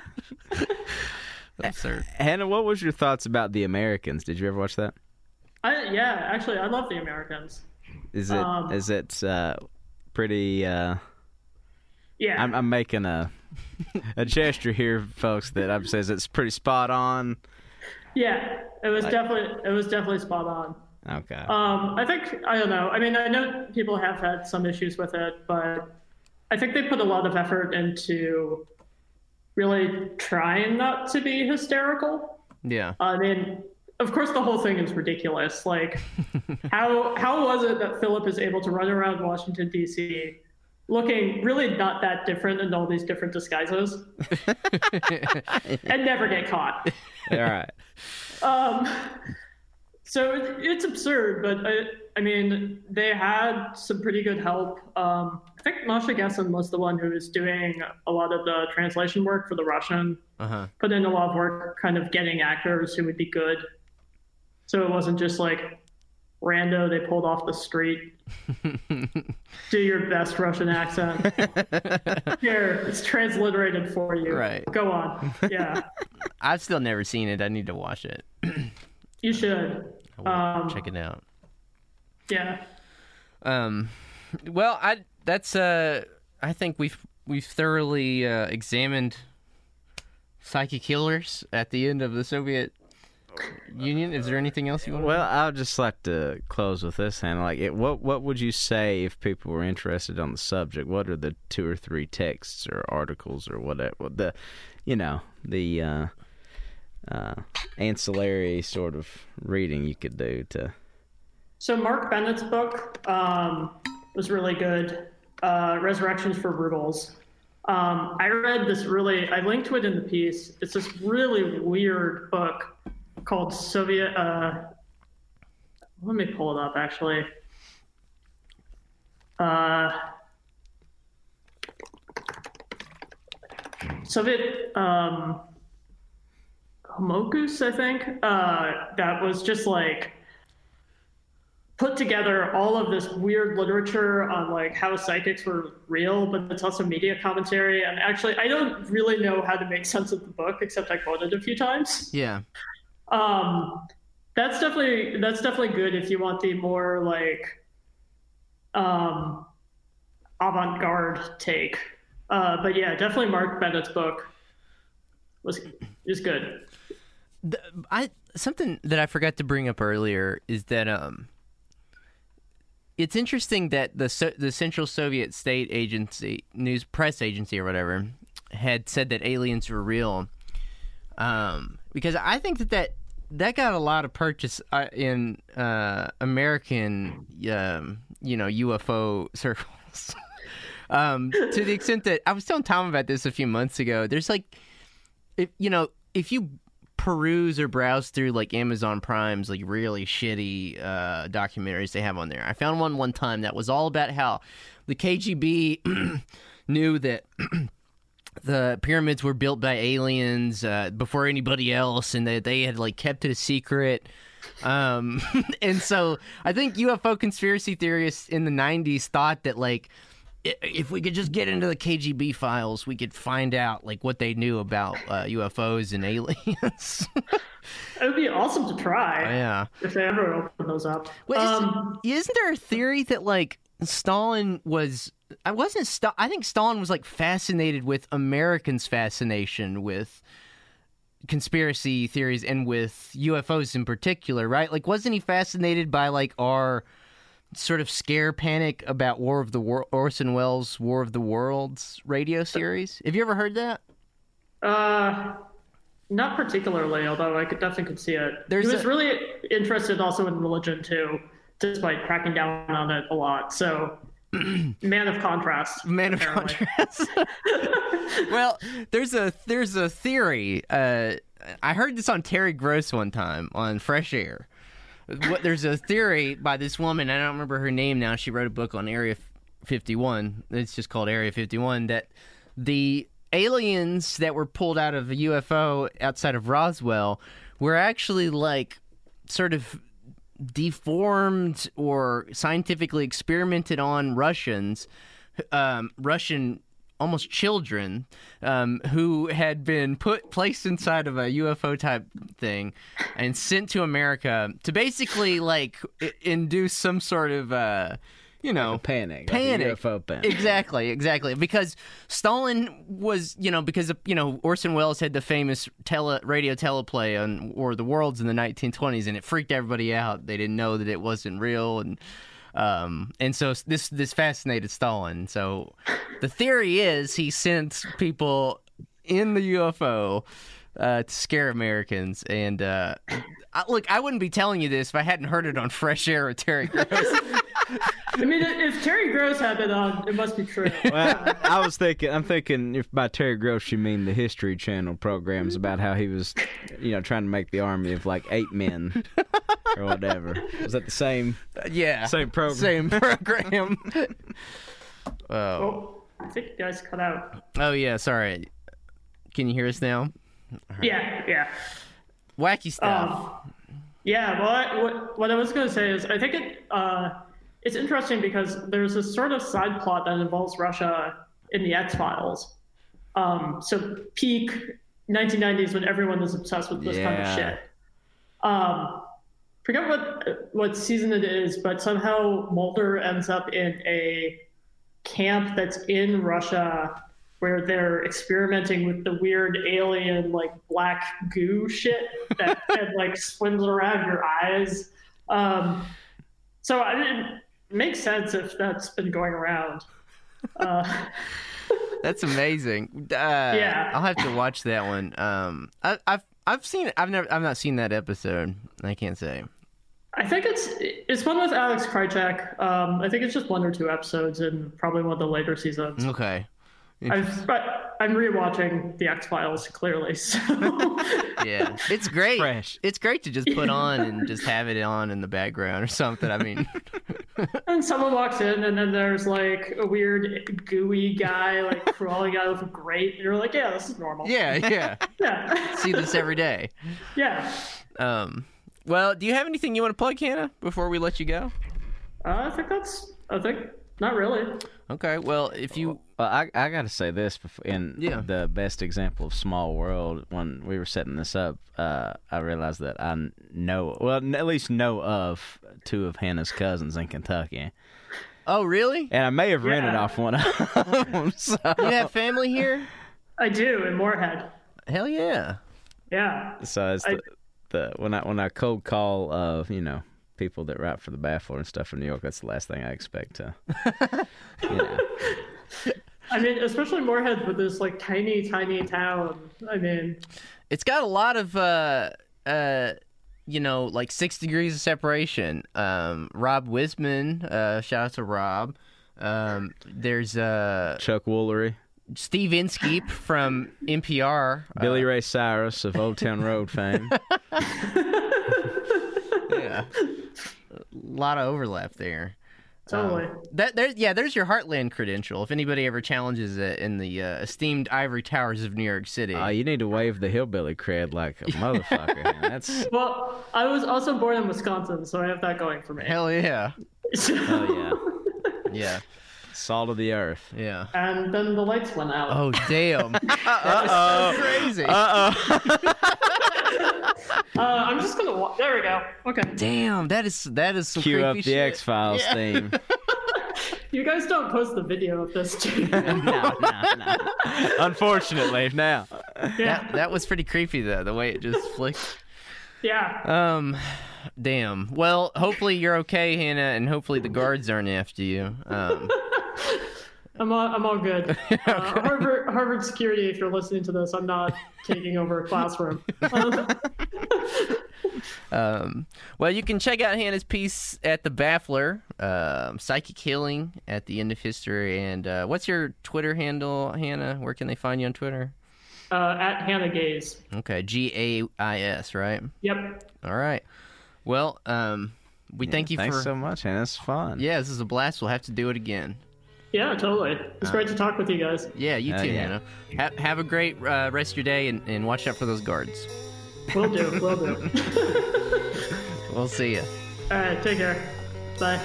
Absurd. Hannah, what was your thoughts about the Americans? Did you ever watch that? I yeah, actually, I love the Americans. Is it um, is it uh, pretty? Uh, yeah, I'm, I'm, making a a gesture here, folks. That I'm says it's pretty spot on. Yeah, it was Like- definitely it was definitely spot on. Okay. Um, I think I don't know. I mean, I know people have had some issues with it, but I think they put a lot of effort into really trying not to be hysterical. Yeah. I mean, of course, the whole thing is ridiculous. Like, how how was it that Philip is able to run around Washington D.C. looking really not that different in all these different disguises and never get caught? All right. Um, so it, it's absurd, but I, I mean, they had some pretty good help. Um, I think Masha Gessen was the one who was doing a lot of the translation work for the Russian, Uh huh. put in a lot of work kind of getting actors who would be good. So it wasn't just like rando they pulled off the street. Do your best Russian accent. Here, it's transliterated for you. Right. Go on. Yeah, I've still never seen it. I need to watch it. you should. I will Um, check it out. Yeah. Um, well, I that's uh, I think we've we've thoroughly uh, examined psychic killers at the end of the Soviet Union. Is there anything else you want? Well, I'll just like to close with this, Hannah. Like, it, what what would you say if people were interested on the subject? What are the two or three texts or articles or whatever what the, you know, the uh, uh, ancillary sort of reading you could do to? So Mark Bennett's book um, was really good. Uh, Resurrections for Rubles. Um, I read this really. I linked to it in the piece. It's this really weird book called Soviet. Uh, let me pull it up. Actually, uh, Soviet um, Homokus, I think. Uh, that was just like put together all of this weird literature on like how psychics were real, but it's also media commentary. And actually, I don't really know how to make sense of the book, except I quoted a few times. yeah, Um, that's definitely that's definitely good if you want the more like um, avant-garde take. Uh, but yeah, definitely Mark Bennett's book was is good. the, I something that I forgot to bring up earlier is that um, it's interesting that the so, the Central Soviet State Agency, news press agency or whatever, had said that aliens were real. Um, because I think that that that got a lot of purchase uh, in uh, American, um, you know, UFO circles. um, to the extent that I was telling Tom about this a few months ago. There's like, if you know, if you peruse or browse through like Amazon Prime's like really shitty uh, documentaries they have on there, I found one one time that was all about how the KGB knew that. the pyramids were built by aliens uh, before anybody else, and that they had like kept it a secret. Um, and so I think UFO conspiracy theorists in the '90s thought that like if we could just get into the KGB files, we could find out like what they knew about uh, UFOs and aliens. It would be awesome to try yeah. if they ever open those up. Wait, is- um, Isn't there a theory that like Stalin was? I wasn't. Sta- I think Stalin was like fascinated with Americans' fascination with conspiracy theories and with UFOs in particular, right? Like, wasn't he fascinated by like our sort of scare panic about War of the World, Orson Welles' War of the Worlds radio series? Have you ever heard that? Uh, not particularly, although I could definitely could see it. There's he was a- really interested also in religion too, despite cracking down on it a lot. So, man of contrast. Man of apparently. contrast. well, there's a there's a theory. Uh, I heard this on Terry Gross one time on Fresh Air. What there's a theory by this woman. I don't remember her name now. She wrote a book on Area 51. It's just called Area 51. That the aliens that were pulled out of a UFO outside of Roswell were actually like sort of deformed or scientifically experimented on Russians, um, Russian almost children, um, who had been put placed inside of a UFO type thing and sent to America to basically like i- induce some sort of uh, you know, Panic. Panic. Like UFO panic. Exactly, exactly. Because Stalin was, you know, because you know Orson Welles had the famous tele radio teleplay on War of the Worlds in the 1920s, and it freaked everybody out. They didn't know that it wasn't real, and um, and so this this fascinated Stalin. So the theory is he sent people in the UFO uh, to scare Americans. And uh, I, look, I wouldn't be telling you this if I hadn't heard it on Fresh Air with Terry Gross. I mean, if Terry Gross had it on, it must be true. Well, I was thinking, I'm thinking if by Terry Gross you mean the History Channel programs about how he was, you know, trying to make the army of like eight men or whatever. Was that the same? yeah, Same program. Same program. oh. Oh, I think you guys cut out. oh yeah, sorry. Can you hear us now? Yeah, yeah. Wacky stuff. Um, yeah, well, I, what, what I was going to say is I think it uh, it's interesting because there's this sort of side plot that involves Russia in the X Files. Um, so peak 1990s when everyone is obsessed with this kind of shit. Um, forget what what season it is, but somehow Mulder ends up in a camp that's in Russia where they're experimenting with the weird alien like black goo shit that, that like swims around your eyes. Um, so I mean, it makes sense if that's been going around. Uh, That's amazing. Uh, Yeah. I'll have to watch that one. Um, I, I've I've seen. I've never I've not seen that episode. I can't say. I think it's it's one with Alex Krycek. Um, I think it's just one or two episodes in probably one of the later seasons. Okay. I've, but I'm rewatching the X Files clearly. So Yeah, it's great. Fresh. It's great to just put on and just have it on in the background or something. I mean, and someone walks in, and then there's like a weird gooey guy like crawling out of a grate, and you're like, yeah, this is normal. yeah, yeah. yeah, See this every day. yeah. Um, well, do you have anything you want to plug, Hannah, before we let you go? Uh, I think that's. I think not really. Okay. Well, if you Well, I I got to say this before, in Yeah. the best example of small world. When we were setting this up, uh, I realized that I know, well, at least know of two of Hannah's cousins in Kentucky, oh really? and I may have rented off one of them. So. You have family here? I do in Morehead. Hell yeah. Yeah. So it's I- the, the when I when I cold call of you know people that write for the Baffler and stuff in New York, that's the last thing I expect to. you know. I mean, especially Morehead with this like tiny, tiny town. I mean, It's got a lot of uh uh you know, like six degrees of separation. Um Rob Wisman, uh shout out to Rob. Um there's uh Chuck Woolery, Steve Inskeep from NPR. uh, Billy Ray Cyrus of Old Town Road fame. yeah. A lot of overlap there. totally. That there, yeah. There's your Heartland credential. If anybody ever challenges it in the uh, esteemed ivory towers of New York City, Uh, you need to wave the hillbilly cred like a motherfucker. man. That's well, I was also born in Wisconsin, so I have that going for me. hell yeah, So- oh yeah, yeah, salt of the earth. yeah. and then the lights went out. Oh damn, that was so crazy. Uh oh. Uh, I'm just gonna. Wa- there we go. Okay. Damn, that is that is some Cue creepy up the shit. X Files Yeah. theme. You guys don't post the video of this, too. no, no, no. Unfortunately, now. yeah. That that was pretty creepy though, the way it just flicked. Yeah. Um, damn. Well, hopefully you're okay, Hannah, and hopefully the guards aren't after you. Um, I'm all, I'm all good. Uh, Harvard Harvard security, if you're listening to this, I'm not taking over a classroom. Um, well, you can check out Hannah's piece at the Baffler, um, Psychic Healing at the End of History. And uh, what's your Twitter handle, Hannah? Where can they find you on Twitter? uh, at Hannah Gais. Okay, G A I S, right? Yep. All right. Well, um, we thank you Thanks for. so much, man. It's fun. yeah, this is a blast. We'll have to do it again. Yeah, totally. It's uh, great to talk with you guys. Yeah, you oh, too, yeah. Nano. Ha- have a great uh, rest of your day and, and watch out for those guards. Will do. Will do. we'll see you. All right, take care. Bye.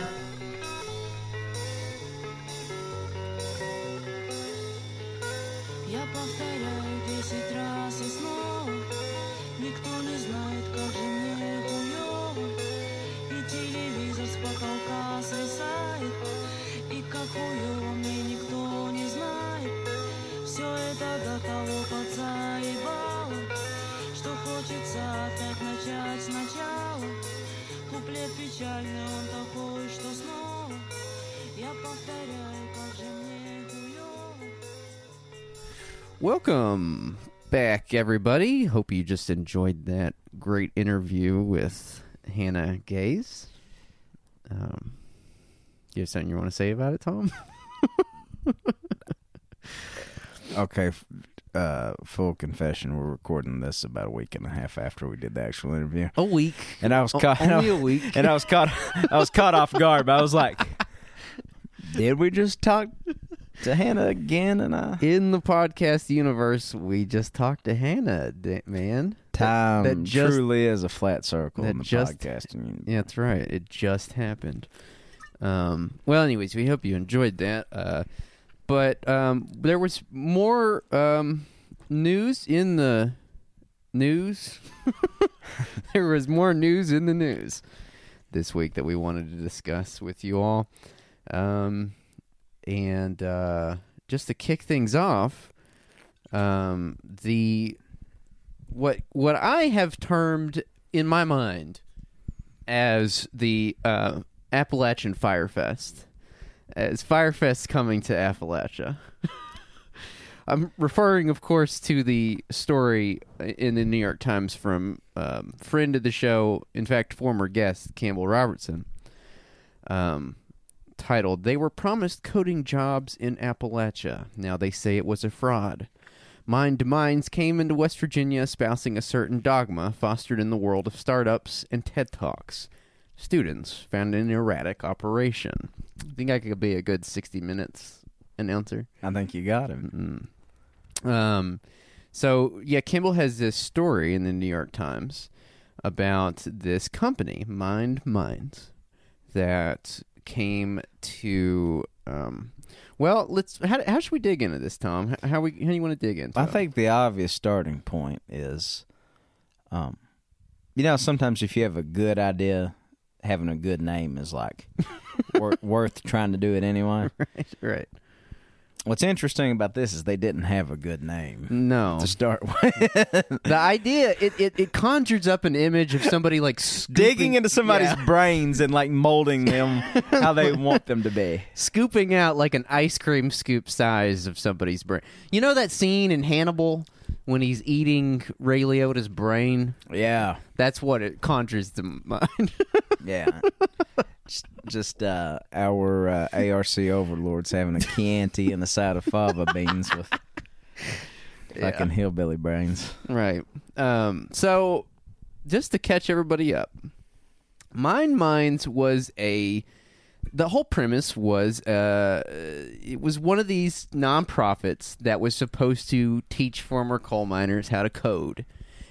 Welcome back, everybody. Hope you just enjoyed that great interview with Hannah Gais. Um, you have something you want to say about it, Tom? Okay, f- uh, full confession. We're recording this about a week and a half after we did the actual interview, A week. and I was O- caught. only a week. and I was caught. I was caught off guard. But I was like, "Did we just talk to Hannah again?" And I In the podcast universe, we just talked to Hannah, da- man. time that just- truly is a flat circle in the just- podcasting. Yeah, that's right. It just happened. Um, well, anyways, we hope you enjoyed that. Uh, but um, there was more um, news in the news. there was more news in the news this week that we wanted to discuss with you all. Um, and uh, just to kick things off, um, the what what I have termed in my mind as the uh, Appalachian Fyre Fest, as Fyre Fest coming to Appalachia. I'm referring, of course, to the story in the New York Times from um, friend of the show, in fact, former guest Campbell Robertson, um, titled "They Were Promised Coding Jobs in Appalachia. Now they say it was a fraud." Mined Minds came into West Virginia espousing a certain dogma fostered in the world of startups and TED Talks. Students found an erratic operation. I think I could be a good 60 minutes announcer. I think you got him. mm Um, so yeah, Campbell has this story in the New York Times about this company, Mined Minds, that came to. Um, well, let's. How, how should we dig into this, Tom? How, how we? How do you want to dig into? I it? think the obvious starting point is, um, you know, sometimes if you have a good idea, having a good name is like wor- worth trying to do it anyway. right, right. What's interesting about this is they didn't have a good name No, to start with. the idea it, it, it conjures up an image of somebody like scooping, Digging into somebody's yeah, brains and like molding them how they want them to be. scooping out like an ice cream scoop size of somebody's brain. You know that scene in Hannibal when he's eating Ray Liotta's brain? Yeah, That's what it conjures to mind. yeah. just, just uh, our uh, ARC overlords having a Chianti and a side of fava beans with fucking hillbilly brains. right. Um, so, just to catch everybody up, Mined Minds was a. The whole premise was uh, it was one of these nonprofits that was supposed to teach former coal miners how to code.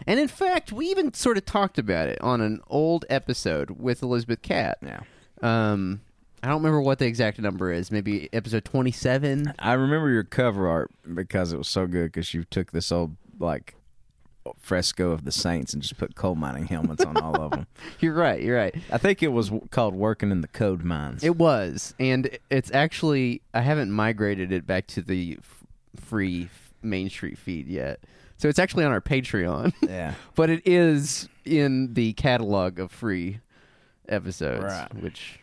And in fact, we even sort of talked about it on an old episode with Elizabeth Catte. Yeah. Um, I don't remember what the exact number is. Maybe episode twenty-seven. I remember your cover art because it was so good because you took this old like fresco of the saints and just put coal mining helmets on all of them. You're right. You're right. I think it was called working in the code mines. It was, and it's actually I haven't migrated it back to the f- free Main Street feed yet. So it's actually on our Patreon, yeah. but it is in the catalog of free episodes. Right. Which,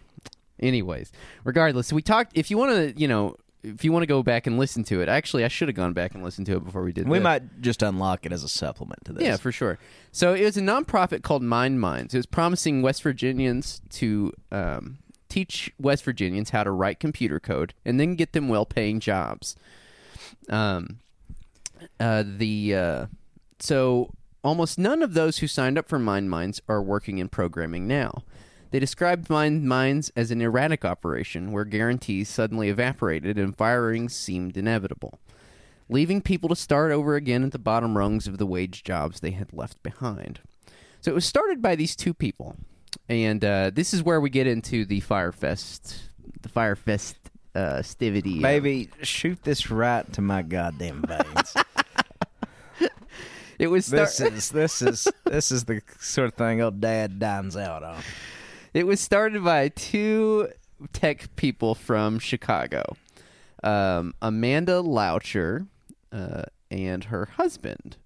anyways, regardless, we talked. If you want to, you know, if you want to go back and listen to it, actually, I should have gone back and listened to it before we did. That. We might just unlock it as a supplement to this. Yeah, for sure. So it was a nonprofit called Mined Minds. It was promising West Virginians to um, teach West Virginians how to write computer code and then get them well-paying jobs. Um, uh, the uh, so almost none of those who signed up for Mined Minds are working in programming now. They described Mined Minds as an erratic operation where guarantees suddenly evaporated and firings seemed inevitable leaving people to start over again at the bottom rungs of the wage jobs they had left behind. So it was started by these two people, and uh, this is where we get into the Fyre Fest, the Fyre Fest uh, stivity. Baby, shoot this right to my goddamn veins. it was star- this is this is this is the sort of thing old dad dines out on. It was started by two tech people from Chicago, um, Amanda Laucher uh, and her husband.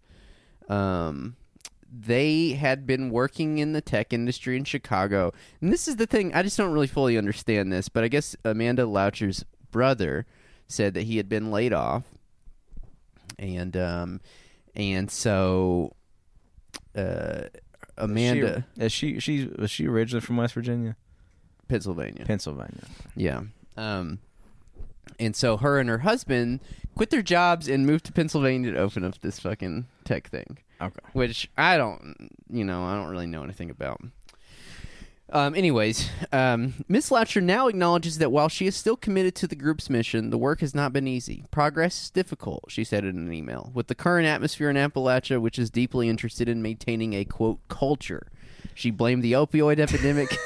Um, they had been working in the tech industry in Chicago. And this is the thing, I just don't really fully understand this, but I guess Amanda Laucher's brother said that he had been laid off. And um and so uh Amanda She, is she she was she originally from West Virginia, Pennsylvania. Pennsylvania. Yeah. Um, and so her and her husband quit their jobs and moved to Pennsylvania to open up this fucking tech thing, Okay. which I don't, you know, I don't really know anything about. Um, anyways, um, Miss Laucher now acknowledges that while she is still committed to the group's mission, the work has not been easy. Progress is difficult, she said in an email. With the current atmosphere in Appalachia, which is deeply interested in maintaining a quote culture, she blamed the opioid epidemic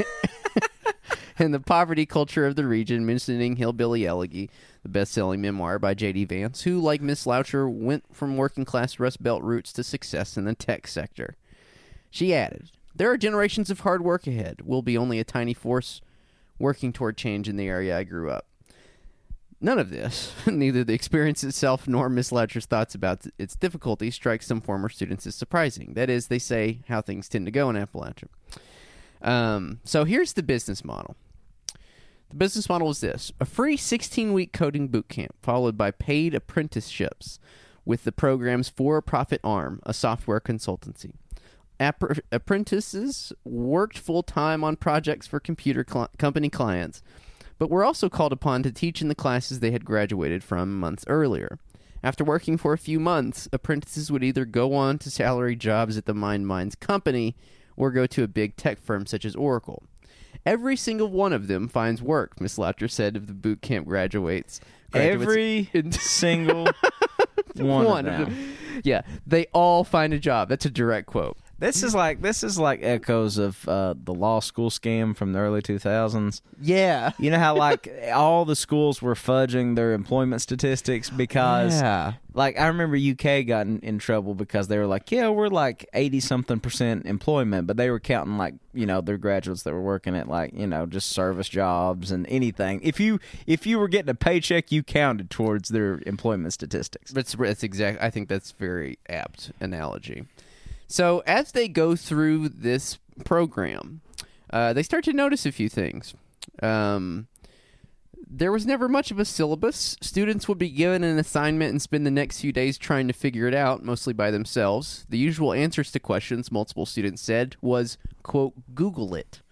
and the poverty culture of the region, mentioning Hillbilly Elegy, the best-selling memoir by J.D. Vance, who, like Miss Laucher, went from working-class Rust Belt roots to success in the tech sector. She added, "There are generations of hard work ahead. We'll be only a tiny force working toward change in the area I grew up." None of this, neither the experience itself nor Miss Laucher's thoughts about its difficulty, strikes some former students as surprising. That is, they say how things tend to go in Appalachia. Um, so here's the business model. The business model is this a free 16 week coding boot camp, followed by paid apprenticeships with the program's for profit arm, a software consultancy. App- apprentices worked full time on projects for computer cli company clients, but were also called upon to teach in the classes they had graduated from months earlier. After working for a few months, apprentices would either go on to salary jobs at the Mined Minds company or go to a big tech firm such as Oracle. Every single one of them finds work, Miss Laucher said of the boot camp graduates. graduates Every in- single one, one of of them. them. Yeah, they all find a job. That's a direct quote. This is like this is like echoes of uh, the law school scam from the early 2000s. Yeah. You know how like all the schools were fudging their employment statistics because Yeah. like I remember UK got in, in trouble because they were like, yeah, we're like 80 something percent employment, but they were counting like, you know, their graduates that were working at like, you know, just service jobs and anything. If you if you were getting a paycheck, you counted towards their employment statistics. That's that's exact. I think that's very apt analogy. So as they go through this program, uh, they start to notice a few things. Um, there was never much of a syllabus. Students would be given an assignment and spend the next few days trying to figure it out, mostly by themselves. The usual answers to questions, multiple students said, was, quote, Google it.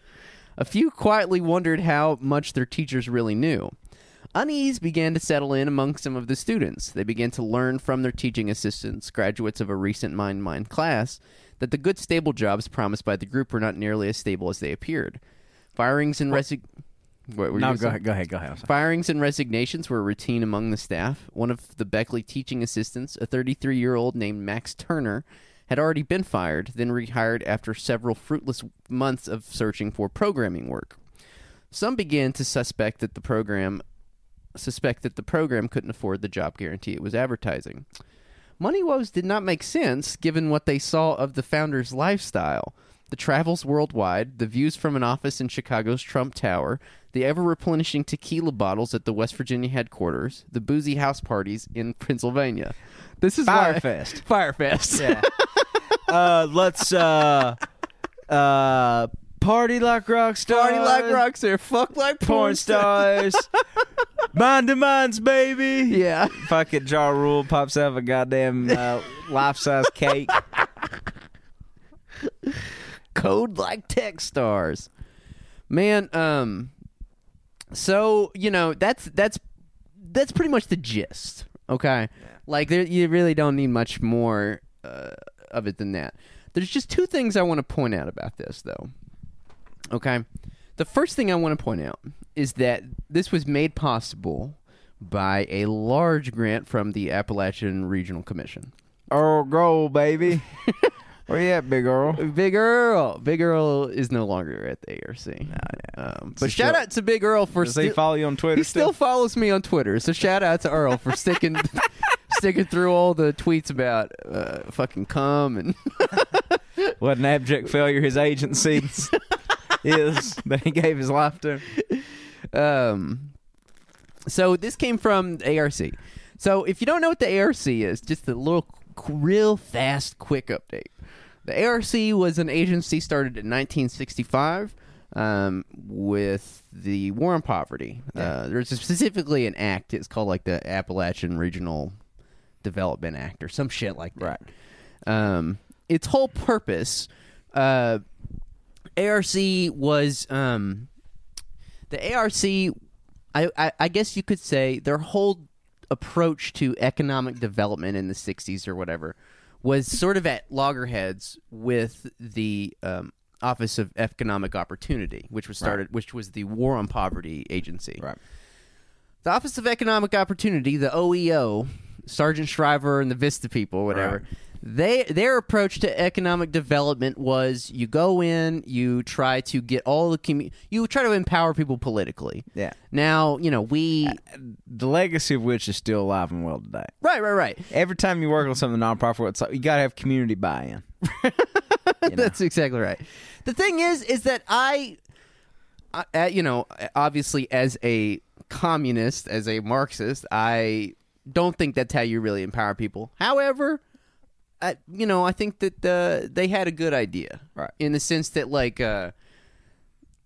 A few quietly wondered how much their teachers really knew. Unease began to settle in among some of the students. They began to learn from their teaching assistants, graduates of a recent Mind Mind class, that the good stable jobs promised by the group were not nearly as stable as they appeared. Firings and resig- what were No, go ahead, go ahead, go ahead. Firings and resignations were routine among the staff. One of the Beckley teaching assistants, a 33 year old named Max Turner, had already been fired, then rehired after several fruitless months of searching for programming work. Some began to suspect that the program suspect that the program couldn't afford the job guarantee it was advertising. Money woes did not make sense given what they saw of the founder's lifestyle. The travels worldwide, the views from an office in Chicago's Trump Tower, the ever replenishing tequila bottles at the West Virginia headquarters, the boozy house parties in Pennsylvania. This is why- Fyre Fest. Fyre Fest. Yeah. uh, let's uh, uh, party like rock stars. Party like rockstar, fuck like porn, stars. Mind to minds, baby. Yeah. Fucking Ja Rule pops out of a goddamn uh, life size cake. code like tech stars man um so you know that's that's that's pretty much the gist okay like there you really don't need much more uh, of it than that there's just two things i want to point out about this though okay the first thing i want to point out is that this was made possible by a large grant from the appalachian regional commission Earl Gohl, baby. Where you at, big Earl? Big Earl. Big Earl is no longer at the ARC. Um, but So shout out to Big Earl for Does he still. follow you on Twitter He still follows me on Twitter, so shout out to Earl for sticking sticking through all the tweets about uh, fucking cum and What an abject failure his agency is that he gave his life to. um. So this came from ARC. So if you don't know what the ARC is, just a little real fast, quick update. The ARC was an agency started in 1965 um, with the War on Poverty. Uh, there's specifically an act. It's called like the Appalachian Regional Development Act or some shit like that. Um, its whole purpose, uh, ARC was um, the ARC. I, I I guess you could say their whole approach to economic development in the '60s or whatever was sort of at loggerheads with the um, Office of Economic Opportunity, which was started, which was the War on Poverty agency. Right. The Office of Economic Opportunity, the OEO, Sargent Shriver and the Vista people, whatever. They their approach to economic development was you go in, you try to get all the commu- you try to empower people politically. Yeah. Now, you know, we The legacy of which is still alive and well today. right, right, right. Every time you work on something nonprofit, it's like you got to have community buy-in. That's exactly right. The thing is, is that I, I uh, you know, obviously as a communist, as a Marxist, I don't think that's how you really empower people. However, I, you know, I think that uh, they had a good idea, Right. In the sense that, like, uh,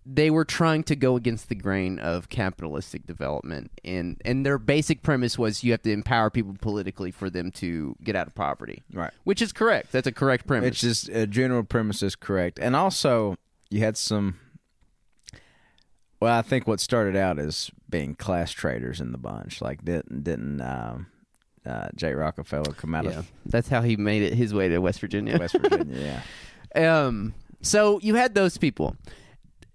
they were trying to go against the grain of capitalistic development, and and their basic premise was you have to empower people politically for them to get out of poverty, Right. Which is correct. That's a correct premise. It's just a general premise is correct, and also you had some. Well, I think what started out as being class traders in the bunch, like didn't didn't um, uh, Jay Rockefeller come out Yeah, of that's how he made it his way to West Virginia. West Virginia? Yeah, Um, so you had those people.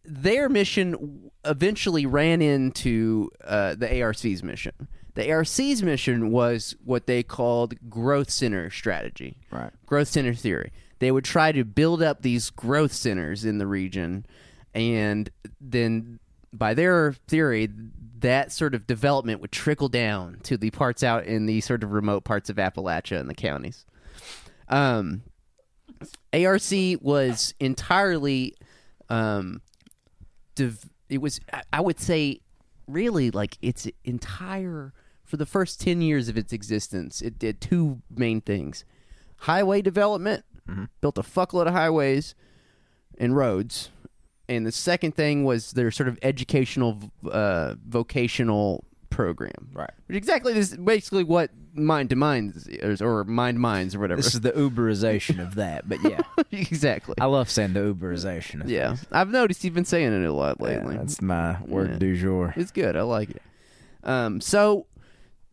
Their mission eventually ran into uh, the ARC's mission. The ARC's mission was what they called growth center strategy, right. growth center theory. They would try to build up these growth centers in the region, and then by their theory, that sort of development would trickle down to the parts out in the sort of remote parts of Appalachia and the counties. Um, ARC was entirely, um, div- it was I- I would say, really like its entire for the first ten years of its existence, it did two main things: highway development, built a fuckload of highways and roads, and the second thing was their sort of educational, uh, vocational program. Right. Which exactly this basically what mind to minds is, or mind minds or whatever. This is the Uberization of that, but yeah, exactly. I love saying the Uberization. Of Yeah, I've noticed you've been saying it a lot Yeah, lately. that's my word Yeah. du jour. It's good. I like it. Um, so,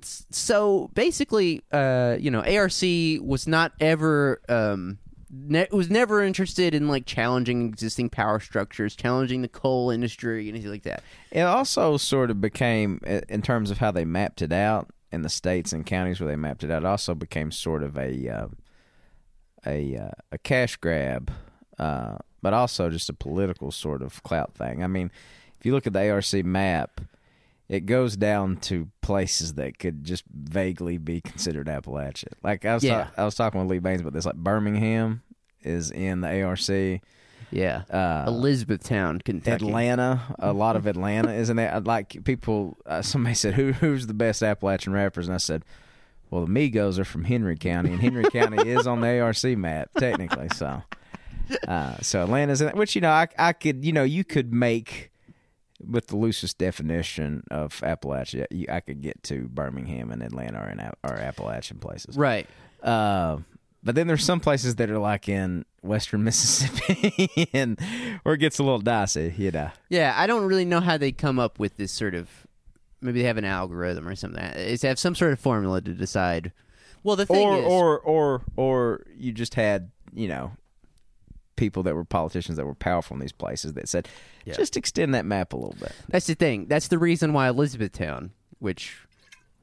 so basically, uh, you know, ARC was not ever, um, ne- was never interested in like challenging existing power structures, challenging the coal industry, anything like that. It also sort of became, in terms of how they mapped it out in the states and counties where they mapped it out, also became sort of a uh, a uh, a cash grab, uh, but also just a political sort of clout thing. I mean, if you look at the ARC map, it goes down to places that could just vaguely be considered Appalachia. Like I was, Yeah. ta- I was talking with Lee Baines about this. Like Birmingham is in the ARC. Yeah, Uh, Elizabethtown, Kentucky. Atlanta, a lot of Atlanta, isn't it? Like people, uh, somebody said, "Who who's the best Appalachian rappers?" And I said, "Well, the Migos are from Henry County, and Henry County is on the ARC map technically." So, uh, so Atlanta's in, which you know, I I could, you know, you could make with the loosest definition of Appalachia, you, I could get to Birmingham and Atlanta are in are Appalachian places. right? Uh, but then there's some places that are like in western Mississippi, and where it gets a little dicey, you know. Yeah, I don't really know how they come up with this sort of. Maybe they have an algorithm or something. It's have some sort of formula to decide. Well, the thing Or is, or or or you just had you know people that were politicians that were powerful in these places that said just extend that map a little bit. That's the thing. That's the reason why Elizabethtown, which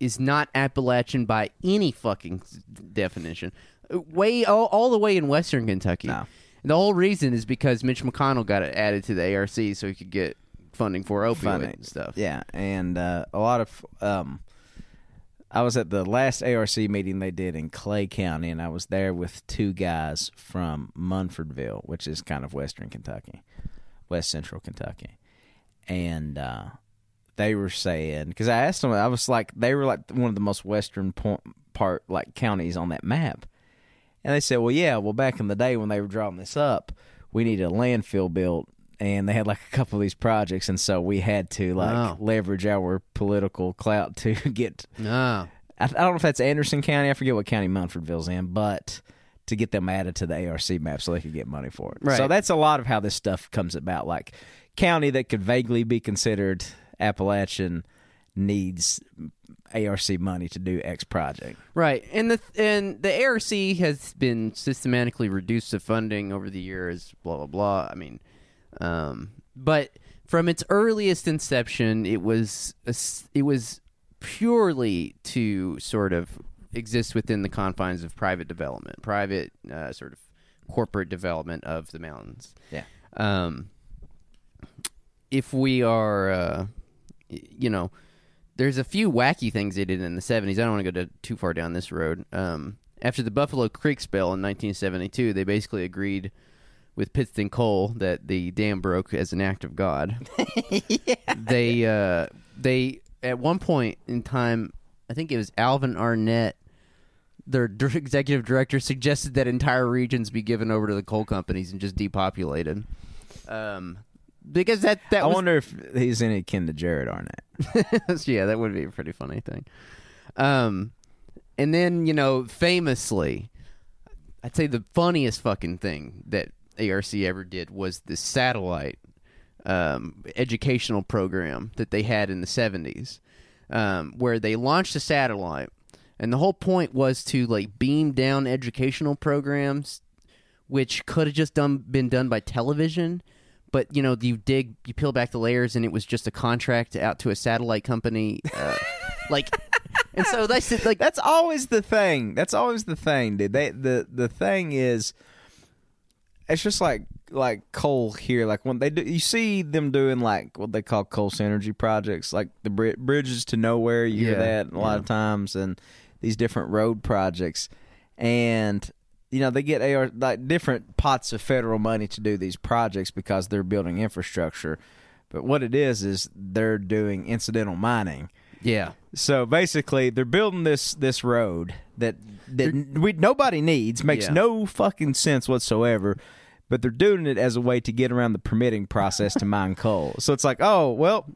is not Appalachian by any fucking definition, way all, all the way in Western Kentucky. No. The whole reason is because Mitch McConnell got it added to the ARC so he could get funding for opioid Funny. and stuff. Yeah, and uh, a lot of um, I was at the last ARC meeting they did in Clay County, and I was there with two guys from Munfordville, which is kind of Western Kentucky, West Central Kentucky, and uh, they were saying because I asked them, I was like, they were like one of the most western point, part like counties on that map, And they said, well, yeah, well, back in the day when they were drawing this up, we needed a landfill built. And they had like a couple of these projects, and so we had to like Wow. leverage our political clout to get. No. I, I don't know if that's Anderson County. I forget what county Munfordville's in, but to get them added to the ARC map so they could get money for it. So that's a lot of how this stuff comes about. Like county that could vaguely be considered Appalachian needs ARC money to do X project. Right, and the and the ARC has been systematically reduced to funding over the years. Blah blah blah. I mean, um, but from its earliest inception, it was a it was purely to sort of exist within the confines of private development, private uh, sort of corporate development of the mountains. Yeah. Um, if we are, uh, you know, there's a few wacky things they did in the 70s. I don't want to go to, too far down this road. Um, after the Buffalo Creek spill in 1972, they basically agreed with Pittston Coal that the dam broke as an act of God. They uh, they at one point in time, I think it was Alvin Arnett, their dir- executive director, suggested that entire regions be given over to the coal companies and just depopulated. Um, because that that I was wonder if he's any kin to Jared Arnett. yeah, that would be a pretty funny thing. Um, and then you know, famously, I'd say the funniest fucking thing that ARC ever did was the satellite um, educational program that they had in the seventies, um, where they launched a satellite, and the whole point was to like beam down educational programs, which could have just done been done by television. But you know, you dig, you peel back the layers, and it was just a contract out to a satellite company, uh, like, and so that's like, That's always the thing. That's always the thing, dude. They the the thing is, it's just like like coal here. Like when they do, you see them doing like what they call coal synergy projects, like the bri- bridges to nowhere. You hear that a lot of times, and these different road projects, and you know they get AR like different pots of federal money to do these projects because they're building infrastructure. But what it is is they're doing incidental mining. Yeah, So basically, they're building this this road that that we nobody needs, makes Yeah. no fucking sense whatsoever. But they're doing it as a way to get around the permitting process to mine coal. So it's like, oh well,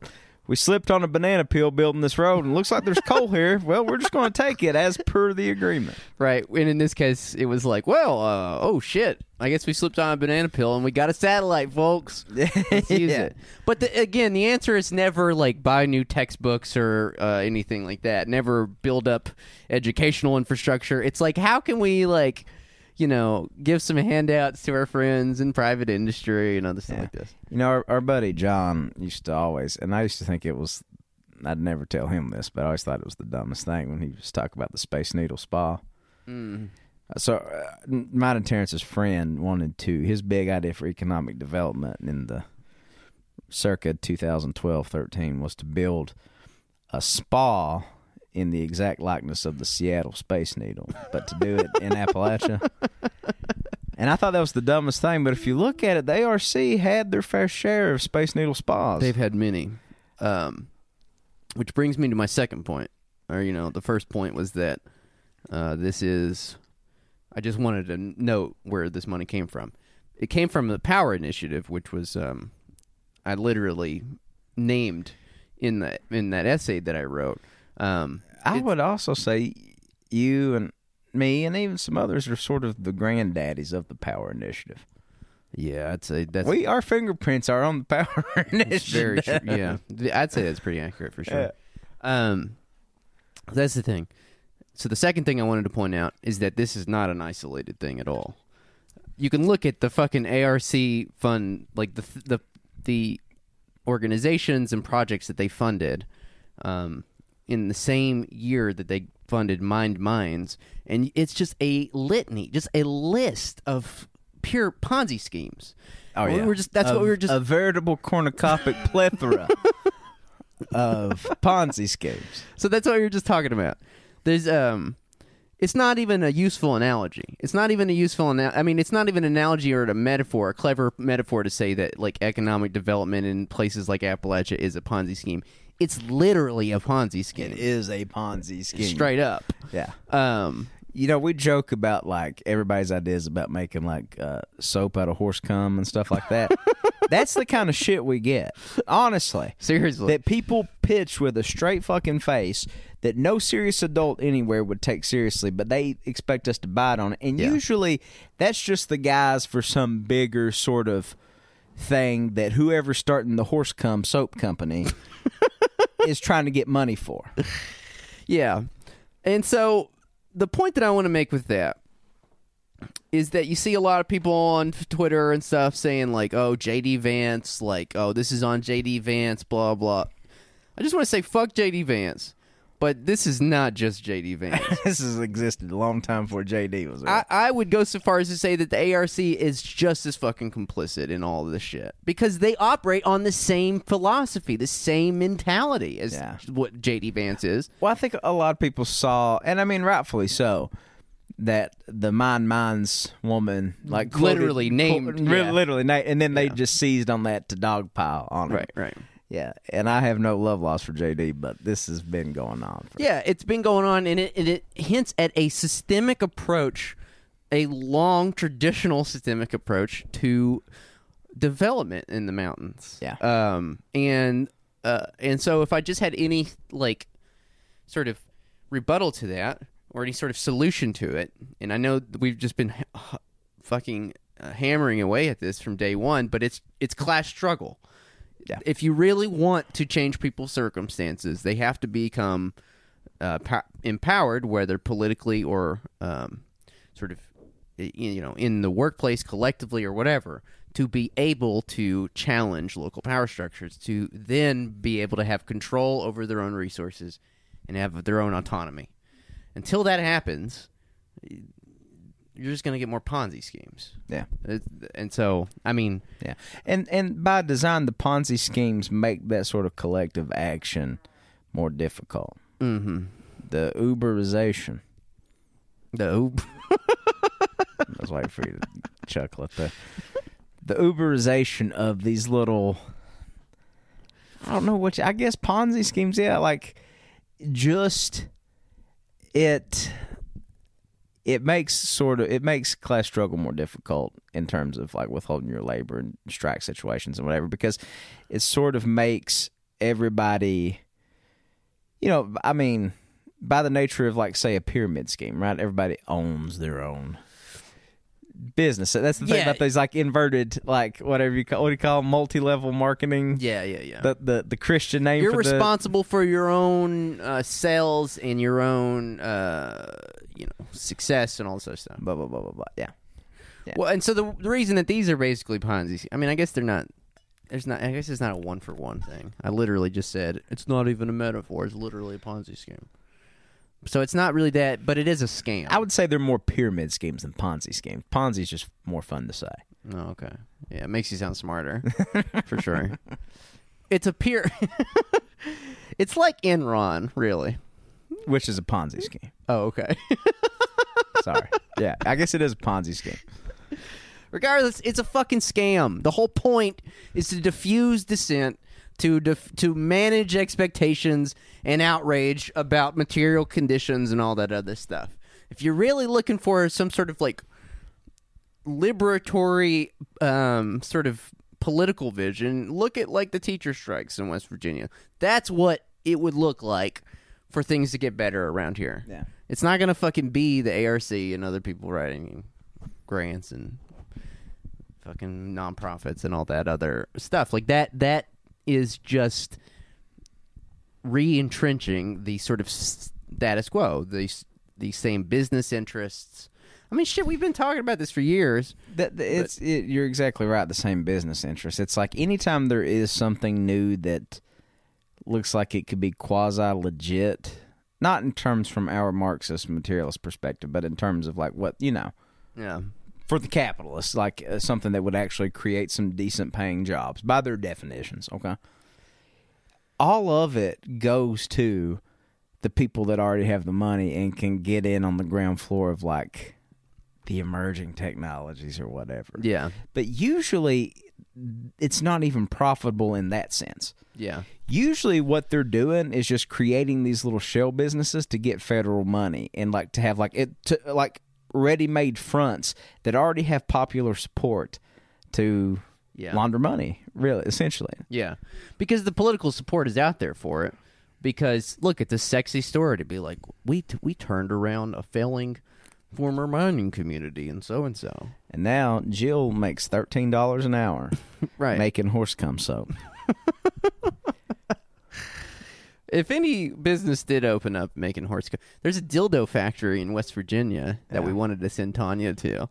we slipped on a banana peel building this road, and looks like there's coal here. Well, we're just going to take it as per the agreement. right. And in this case, it was like, well, uh, oh shit, I guess we slipped on a banana peel, and we got a satellite, folks. Let's use Yeah. it. But the, again, the answer is never like buy new textbooks or uh, anything like that. Never build up educational infrastructure. It's like how can we like, you know, give some handouts to our friends in private industry and other stuff like this. You know, our, our buddy John used to always, and I used to think it was. I'd never tell him this, but I always thought it was the dumbest thing when he was talking about the Space Needle Spa. Mm. So, uh, mine and Terrence's friend wanted to. His big idea for economic development in the circa 2012 13 was to build a spa in the exact likeness of the Seattle Space Needle, but to do it in Appalachia. And I thought that was the dumbest thing, but if you look at it, the ARC had their fair share of Space Needle spas. They've had many. Um, which brings me to my second point. Or, you know, the first point was that uh, this is. I just wanted to note where this money came from. It came from the Power Initiative, which was um, I literally named in the in that essay that I wrote. Um, I would also say you and me and even some others are sort of the granddaddies of the Power Initiative. yeah, I'd say that's we our fingerprints are on the Power Initiative. Very true. Yeah, I'd say that's pretty accurate for sure. Um, that's the thing. So the second thing I wanted to point out is that this is not an isolated thing at all. You can look at the fucking ARC fund, like the the the organizations and projects that they funded, um, in the same year that they funded Mined Minds, and it's just a litany, just a list of pure Ponzi schemes. Oh yeah, We were just- that's A- what we were just- a veritable cornucopic plethora of Ponzi schemes. So that's what we were just talking about. There's um it's not even a useful analogy. It's not even a useful ana- I mean, it's not even an analogy or a metaphor, a clever metaphor to say that like economic development in places like Appalachia is a Ponzi scheme. It's literally a Ponzi scheme. It is a Ponzi scheme. Straight up. Yeah. Um You know, we joke about like everybody's ideas about making like uh, soap out of horse cum and stuff like that. That's the kind of shit we get, honestly. Seriously. That people pitch with a straight fucking face that no serious adult anywhere would take seriously, but they expect us to bite on it. And Yeah. usually that's just the guys for some bigger sort of thing that whoever's starting the horse cum soap company is trying to get money for. Yeah. And so the point that I want to make with that is that you see a lot of people on Twitter and stuff saying like, "Oh, JD Vance, like, oh, this is on JD Vance, blah blah." I just want to say fuck JD Vance. But this is not just JD Vance. this has existed a long time before JD was I. I would go so far as to say that the ARC is just as fucking complicit in all of this shit because they operate on the same philosophy, the same mentality as Yeah. what JD Vance is. Well, I think a lot of people saw, and I mean rightfully so, that the Mined Minds woman, like quoted- Literally named, quote- yeah. literally, na- and then they just seized on that to dogpile on her. Right, right. Yeah, and I have no love loss for JD, but this has been going on. For, Yeah, it's been going on, and it, and it hints at a systemic approach, a long traditional systemic approach to development in the mountains. Yeah. Um, and uh, and so if I just had any like sort of rebuttal to that or any sort of solution to it, and I know we've just been h- fucking uh, hammering away at this from day one, but it's it's class struggle. Yeah. If you really want to change people's circumstances, they have to become uh, pow- empowered, whether politically or um, sort of you know in the workplace collectively or whatever, to be able to challenge local power structures, to then be able to have control over their own resources and have their own autonomy. Until that happens, you're just going to get more Ponzi schemes. yeah, It- And so, I mean, yeah, and and by design, the Ponzi schemes make that sort of collective action more difficult. hmm The Uberization. no, I was waiting for you to chuckle at that. The Uberization of these little, I don't know what, I guess Ponzi schemes, yeah, like just it, it makes sort of, it makes class struggle more difficult in terms of like withholding your labor and strike situations and whatever, because it sort of makes everybody, you know, I mean, by the nature of like say a pyramid scheme, right? Everybody owns their own business. That's the thing Yeah. about these like inverted, like whatever you call what do you call 'em? multi-level marketing. yeah, yeah, yeah. The the the Christian name. You're for the- responsible for your own uh, sales and your own, uh, you know, success and all this other stuff. Blah blah blah blah blah. Yeah. Yeah. Well, and so the, the reason that these are basically Ponzi, I mean, I guess they're not. There's not. I guess it's not a one for one thing. I literally just said it's not even a metaphor. It's literally a Ponzi scheme. So it's not really that, but it is a scam. I would say they're more pyramid schemes than Ponzi schemes. Ponzi's just more fun to say. Oh, okay. Yeah, it makes you sound smarter, for sure. It's a peer. it's like Enron, really. Which is a Ponzi scheme. Oh, okay. Sorry. yeah, I guess it is a Ponzi scheme. Regardless, it's a fucking scam. The whole point is to diffuse dissent, to dif- to manage expectations and outrage about material conditions and all that other stuff. If you're really looking for some sort of like liberatory um, sort of political vision, look at like the teacher strikes in West Virginia. That's what it would look like for things to get better around here. Yeah. It's not gonna fucking be the ARC and other people writing grants and fucking nonprofits and all that other stuff. Like that that is just re-entrenching the sort of status quo, the the same business interests. I mean, shit, we've been talking about this for years. That that- it's it, you're exactly right. The same business interests. It's like anytime there is something new that looks like it could be quasi legit, not in terms from our Marxist materialist perspective, but in terms of like what you know Yeah. For the capitalists, like uh, something that would actually create some decent paying jobs by their definitions. Okay, all of it goes to the people that already have the money and can get in on the ground floor of like the emerging technologies or whatever. Yeah. But usually it's not even profitable in that sense. Yeah. Usually, what they're doing is just creating these little shell businesses to get federal money and like to have like it to, like ready-made fronts that already have popular support to Yeah. launder money. Really, essentially. Yeah, because the political support is out there for it. Because look, it's a sexy story to be like, we t- we turned around a failing former mining community and so and so. And now Jill makes thirteen dollars an hour Right. making horse cum soap. if any business did open up making horse, co- there's a dildo factory in West Virginia that we wanted to send Tanya to.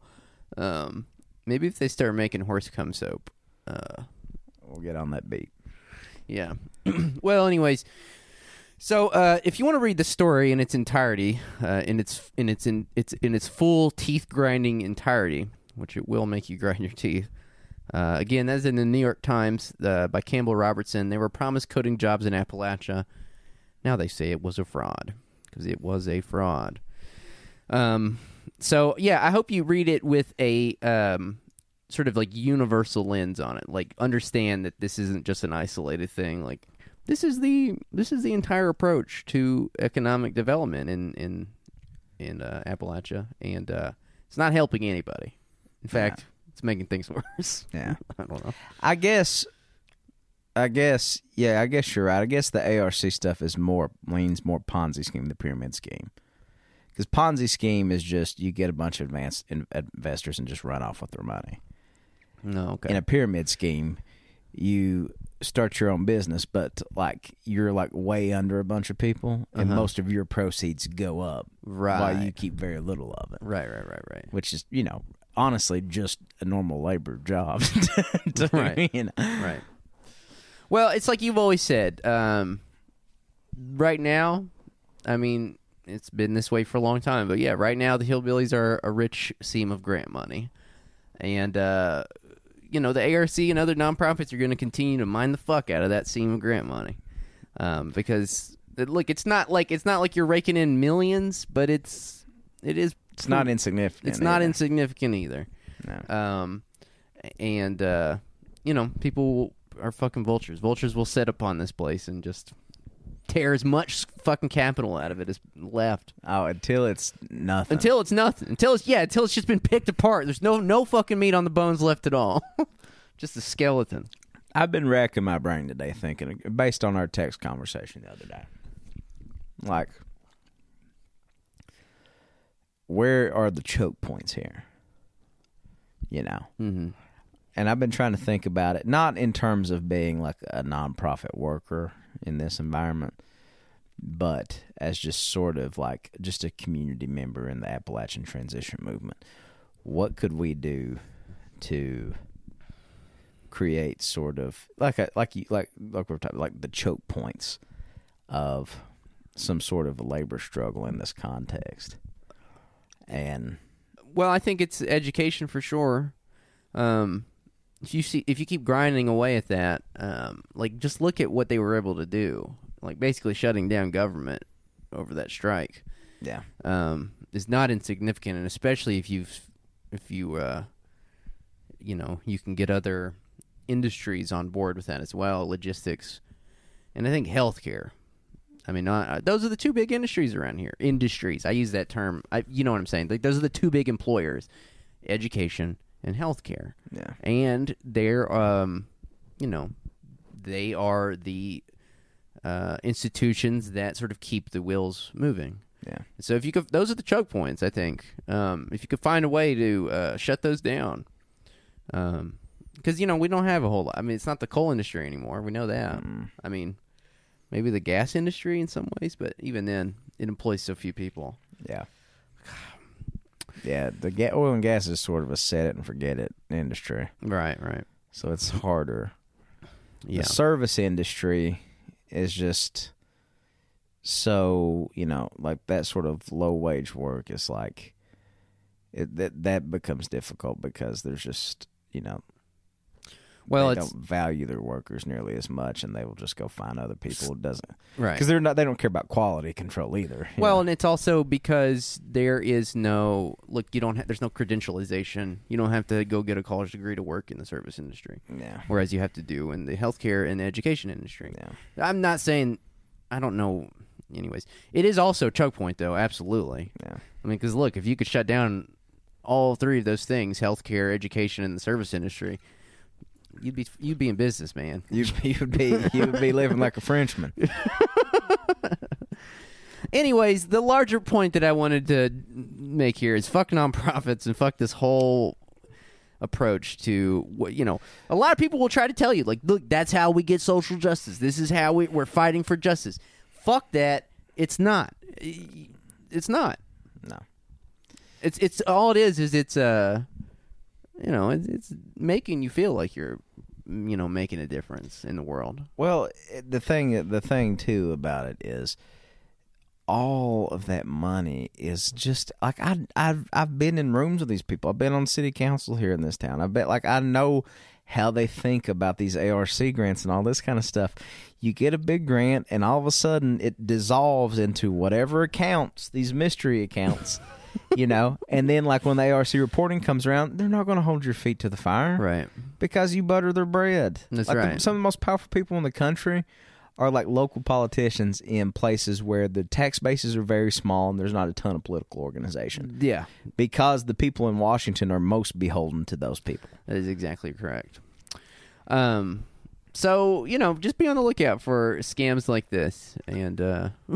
Um, maybe if they start making horse cum soap. Uh, We'll get on that beat. Yeah. well, anyways, so uh, if you want to read the story in its entirety, uh, in its in its in its in its full teeth grinding entirety, which it will make you grind your teeth. Uh, again, that's in the New York Times uh, by Campbell Robertson. They were promised coding jobs in Appalachia. Now they say it was a fraud because it was a fraud. Um, so yeah, I hope you read it with a um, sort of like universal lens on it. Like understand that this isn't just an isolated thing. Like this is the this is the entire approach to economic development in in in uh, Appalachia, and uh, it's not helping anybody. In fact, it's making things worse. Yeah. I don't know. I guess, I guess, yeah, I guess you're right. I guess the ARC stuff is more leans more Ponzi scheme, the pyramid scheme, because Ponzi scheme is just you get a bunch of advanced in, investors and just run off with their money. No, okay. In a pyramid scheme, you start your own business, but like you're like way under a bunch of people, and Uh-huh. most of your proceeds go up, right? while you keep very little of it, right, right, right, right. which is you know honestly just a normal labor job. Right. you know. right. Well, it's like you've always said. Um, right now, I mean, it's been this way for a long time, but yeah, right now the hillbillies are a rich seam of grant money, and uh, you know the ARC and other nonprofits are going to continue to mine the fuck out of that seam of grant money, um, because look, it's not like it's not like you're raking in millions, but it's it is It's not insignificant. it's not either. insignificant either. No. Um, and uh, you know, people are fucking vultures. Vultures will set upon this place and just tear as much fucking capital out of it as left Oh, until it's nothing. until it's nothing. Until it's yeah, until it's just been picked apart. There's no no fucking meat on the bones left at all. just a skeleton. I've been racking my brain today thinking, based on our text conversation the other day, like, where are the choke points here? You know, hmm and I've been trying to think about it, not in terms of being like a nonprofit worker in this environment, but as just sort of like just a community member in the Appalachian transition movement. What could we do to create sort of like a like you like like we're talking like the choke points of some sort of labor struggle in this context? And Well, I think it's education for sure. Um, if you see, if you keep grinding away at that, um, like just look at what they were able to do, like basically shutting down government over that strike, yeah, um, is not insignificant, and especially if you've, if you, uh, you know, you can get other industries on board with that as well, logistics, and I think healthcare. I mean, not, those are the two big industries around here. Industries. I use that term. I, you know what I'm saying? Like those are the two big employers: education and healthcare. yeah, And they're, um, you know, they are the uh, institutions that sort of keep the wheels moving. yeah. So if you could, those are the choke points. I think um, if you could find a way to uh, shut those down, because you know we don't have a whole lot. I mean, it's not the coal industry anymore. We know that. Mm. I mean, maybe the gas industry in some ways, but even then, it employs so few people. Yeah. Yeah, the ga- oil and gas is sort of a set it and forget it industry, Right. Right. so it's harder. Yeah. The service industry is just so you know like that sort of low wage work is like it, that that becomes difficult because there's just you know Well, they don't value their workers nearly as much, and they will just go find other people. It doesn't Right. because they're not. They don't care about quality control either. Well, know? and it's also because there is no look. You don't. Ha- there's no credentialization. You don't have to go get a college degree to work in the service industry, yeah, whereas you have to do in the healthcare and the education industry. yeah, I'm not saying. I don't know. Anyways, it is also a choke point, though. Absolutely. yeah. I mean, because look, if you could shut down all three of those things healthcare, education, and the service industry you'd be you'd be in business, man. You'd, you'd be you would be living like a Frenchman. Anyways, the larger point that I wanted to make here is fuck nonprofits and fuck this whole approach to what you know. A lot of people will try to tell you like, look, that's how we get social justice. This is how we, we're fighting for justice. Fuck that. It's not. It's not. No. It's it's all it is is it's uh you know it's, it's making you feel like you're you know making a difference in the world. Well, eh, the thing the thing too about it is all of that money is just like I I've I've been in rooms with these people. I've been on city council here in this town. I bet like I know how they think about these ARC grants and all this kind of stuff. You get a big grant and all of a sudden it dissolves into whatever accounts, these mystery accounts. you know, and then like when the ARC reporting comes around, they're not going to hold your feet to the fire, Right. because you butter their bread. That's like the- right. some of the most powerful people in the country are like local politicians in places where the tax bases are very small and there's not a ton of political organization. Yeah. Because the people in Washington are most beholden to those people. That is exactly correct. Um, so you know, just be on the lookout for scams like this, and uh,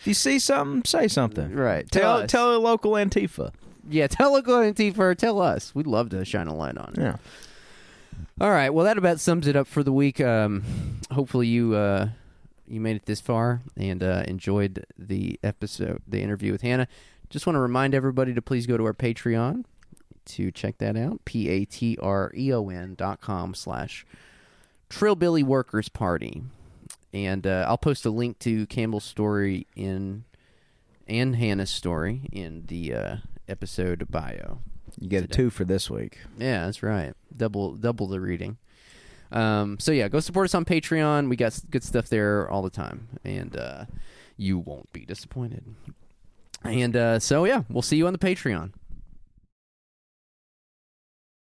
If you see something, say something. right, tell Tell us. tell a local Antifa. yeah, tell a local Antifa, tell us. We'd love to shine a light on it. Yeah. All right, well, that about sums it up for the week. Um, hopefully, you uh, you made it this far and uh, enjoyed the episode, the interview with Hannah. Just want to remind everybody to please go to our Patreon to check that out. P A T R E O N dot com slash Trillbilly Workers Party, and uh, I'll post a link to Campbell's story in and Hannah's story in the uh, episode bio. You get a two for this week. Yeah, that's right. Double double the reading. Um, so yeah, go support us on Patreon. We got good stuff there all the time, and uh, you won't be disappointed. And uh, so yeah, we'll see you on the Patreon.